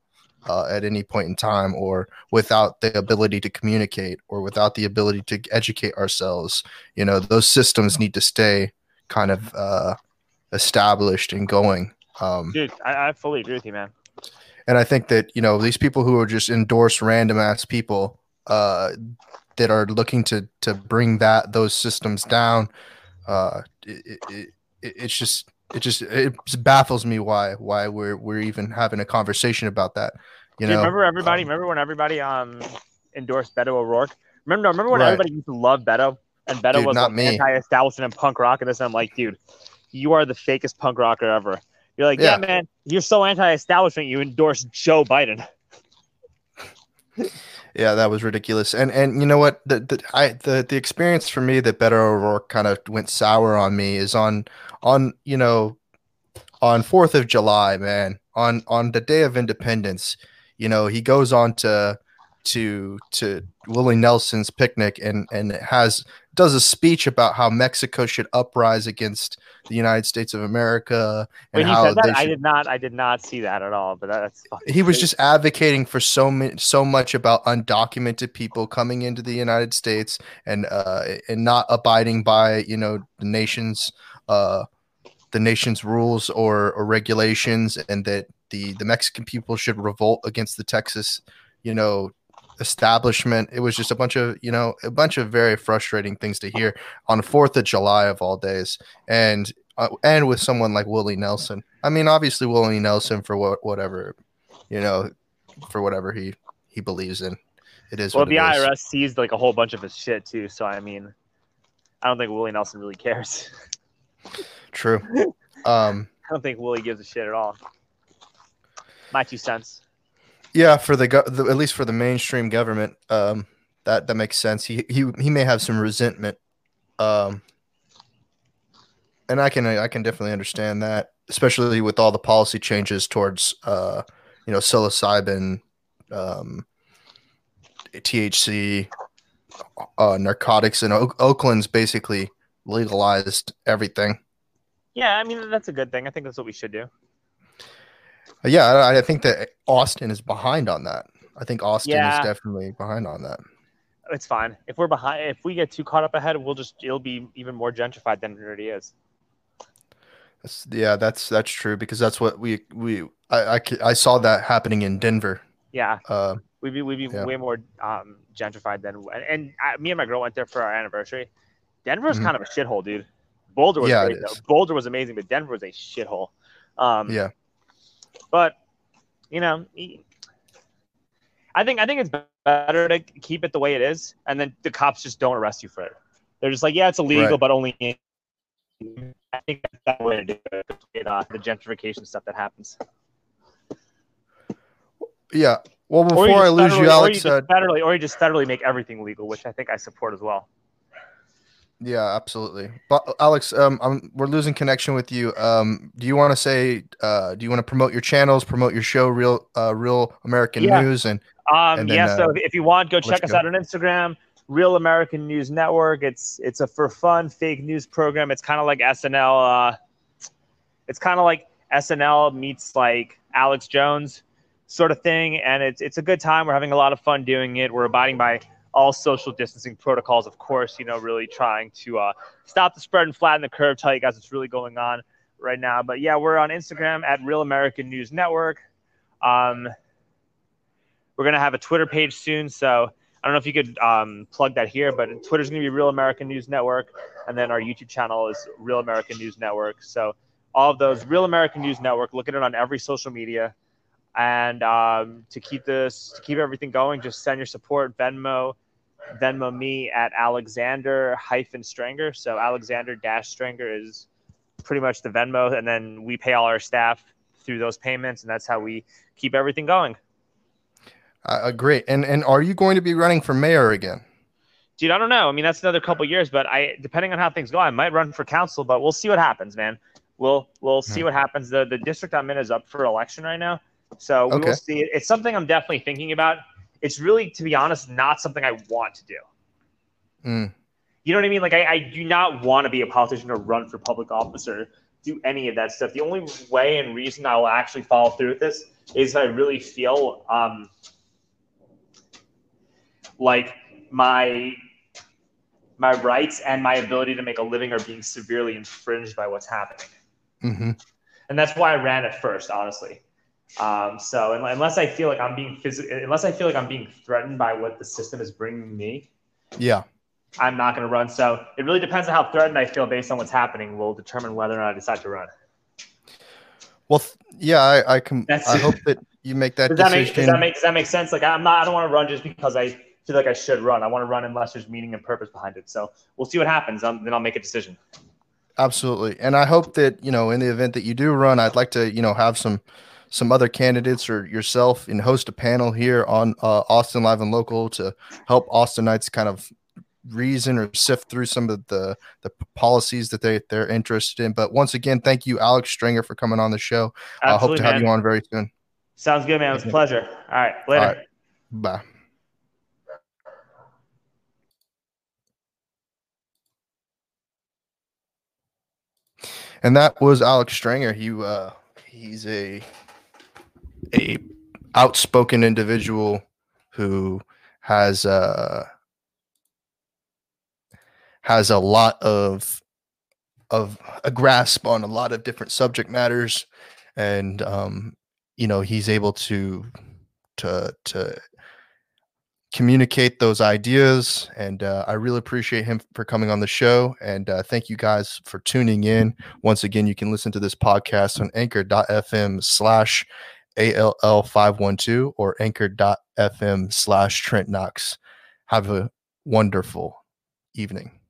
uh, at any point in time, or without the ability to communicate, or without the ability to educate ourselves. You know, those systems need to stay kind of uh, established and going. Um, Dude, I, I fully agree with you, man. and I think that you know these people who are just endorse random ass people uh, that are looking to to bring that those systems down. Uh, it, it, it, it's just it just it just baffles me why why we're we're even having a conversation about that. You Dude, know, remember everybody? um, remember when everybody um endorsed Beto O'Rourke? Remember, remember when Right. everybody used to love Beto and Beto Dude, was like me. anti-establishment and punk rock and this? And I'm like, dude, you are the fakest punk rocker ever. You're like, yeah, Yeah. man, you're so anti-establishment, you endorse Joe Biden. Yeah, that was ridiculous. And and you know what? The the I the, the experience for me that Beto O'Rourke kind of went sour on me is on on you know on Fourth of July, man. On on the day of independence, you know, he goes on to to to Willie Nelson's picnic and and has does a speech about how Mexico should uprise against the United States of America and When he said that, they I did not, I did not see that at all. But that's he was crazy. just advocating for so many, so much about undocumented people coming into the United States and uh, and not abiding by you know the nation's uh, the nation's rules or, or regulations, and that the the Mexican people should revolt against the Texas you know establishment. It was just a bunch of you know a bunch of very frustrating things to hear on the Fourth of July of all days, and uh, and with someone like Willie Nelson. I mean, obviously Willie Nelson for what whatever you know for whatever he he believes in. It is well, the is. IRS seized like a whole bunch of his shit too. So I mean, I don't think Willie Nelson really cares. True. Um, I don't think Willie gives a shit at all. My two cents. Yeah, for the, go- the at least for the mainstream government, um, that that makes sense. He he he may have some resentment, um, and I can I can definitely understand that, especially with all the policy changes towards uh, you know psilocybin, um, THC, uh, narcotics, and Oak- Oakland's basically legalized everything. Yeah, I mean that's a good thing. I think that's what we should do. Uh, Yeah, I, I think that Austin is behind on that. I think Austin Yeah. is definitely behind on that. it's fine. If we're behind, if we get too caught up ahead, we'll just it'll be even more gentrified than it already is. That's, yeah, that's that's true because that's what we we I, I, I saw that happening in Denver. Yeah, Uh, we'd be we'd be Yeah. way more um, gentrified than and, and I, me and my girl went there for our anniversary. Denver's Mhm. kind of a shithole, dude. Boulder was Yeah, great. Boulder was amazing, but Denver was a shithole. Um, yeah, but you know, I think I think it's better to keep it the way it is, and then the cops just don't arrest you for it. They're just like, yeah, it's illegal, Right. but only. In- I think that's that way to do it. uh, the gentrification stuff that happens. yeah. Well, before I lose federally- you, or Alex. just Uh, federally, or you just federally make everything legal, which I think I support as well. Yeah, absolutely. But Alex, um, I'm, we're losing connection with you. Um, do you want to say? Uh, do you want to promote your channels, promote your show, real, uh, real American Yeah. News, and Um, And then, yeah, so uh, if you want, go check us go. out on Instagram, Real American News Network. It's it's a for fun fake news program. It's kind of like SNL. Uh, it's kind of like SNL meets like Alex Jones sort of thing, and it's it's a good time. We're having a lot of fun doing it. We're abiding by all social distancing protocols, of course. You know, really trying to uh, stop the spread and flatten the curve. Tell you guys what's really going on right now. But yeah, we're on Instagram at Real American News Network. Um, we're gonna have a Twitter page soon, so I don't know if you could um, plug that here, but Twitter's gonna be Real American News Network, and then our YouTube channel is Real American News Network. So all of those Real American News Network. Look at it on every social media, and um, to keep this to keep everything going, just send your support Venmo, Venmo me at Alexander hyphen Strenger. So Alexander dash Strenger is pretty much the Venmo, and then we pay all our staff through those payments, and that's how we keep everything going. uh, great. And and are you going to be running for mayor again? Dude, I don't know. I mean, that's another couple years, but I depending on how things go, I might run for council, but we'll see what happens, man. We'll we'll see Hmm. what happens. The the district I'm in is up for election right now. So we Okay. will see. It's something I'm definitely thinking about. It's really, to be honest, not something I want to do. Mm, You know what I mean? Like I, I do not want to be a politician or run for public office or do any of that stuff. The only way and reason I will actually follow through with this is I really feel um, like my my rights and my ability to make a living are being severely infringed by what's happening. hmm And that's why I ran at first, honestly. Um, so unless I feel like I'm being phys- unless I feel like I'm being threatened by what the system is bringing me, Yeah. I'm not going to run. So it really depends on how threatened I feel based on what's happening. Will determine whether or not I decide to run. Well, th- yeah. I I can. That's- I hope that you make that Does that decision. make does that make does that make sense? Like I'm not. I don't want to run just because I feel like I should run. I want to run unless there's meaning and purpose behind it. So we'll see what happens. Um, then I'll make a decision. Absolutely. And I hope that, you know, in the event that you do run, I'd like to, you know, have some some other candidates or yourself and host a panel here on uh, Austin Live and Local to help Austinites kind of reason or sift through some of the the policies that they they're interested in. But once again, thank you, Alex Strenger, for coming on the show. I hope Absolutely, to have you on very soon. Sounds good, man. It was a pleasure. All right, later. All right. Bye. And that was Alex Strenger. He uh he's a a outspoken individual who has uh has a lot of of a grasp on a lot of different subject matters. And um you know he's able to to to communicate those ideas. And uh, i really appreciate him for coming on the show. And uh, thank you guys for tuning in. Once again you can listen to this podcast on anchor.fm slash all512 or anchor.fm slash trent knox. Have a wonderful evening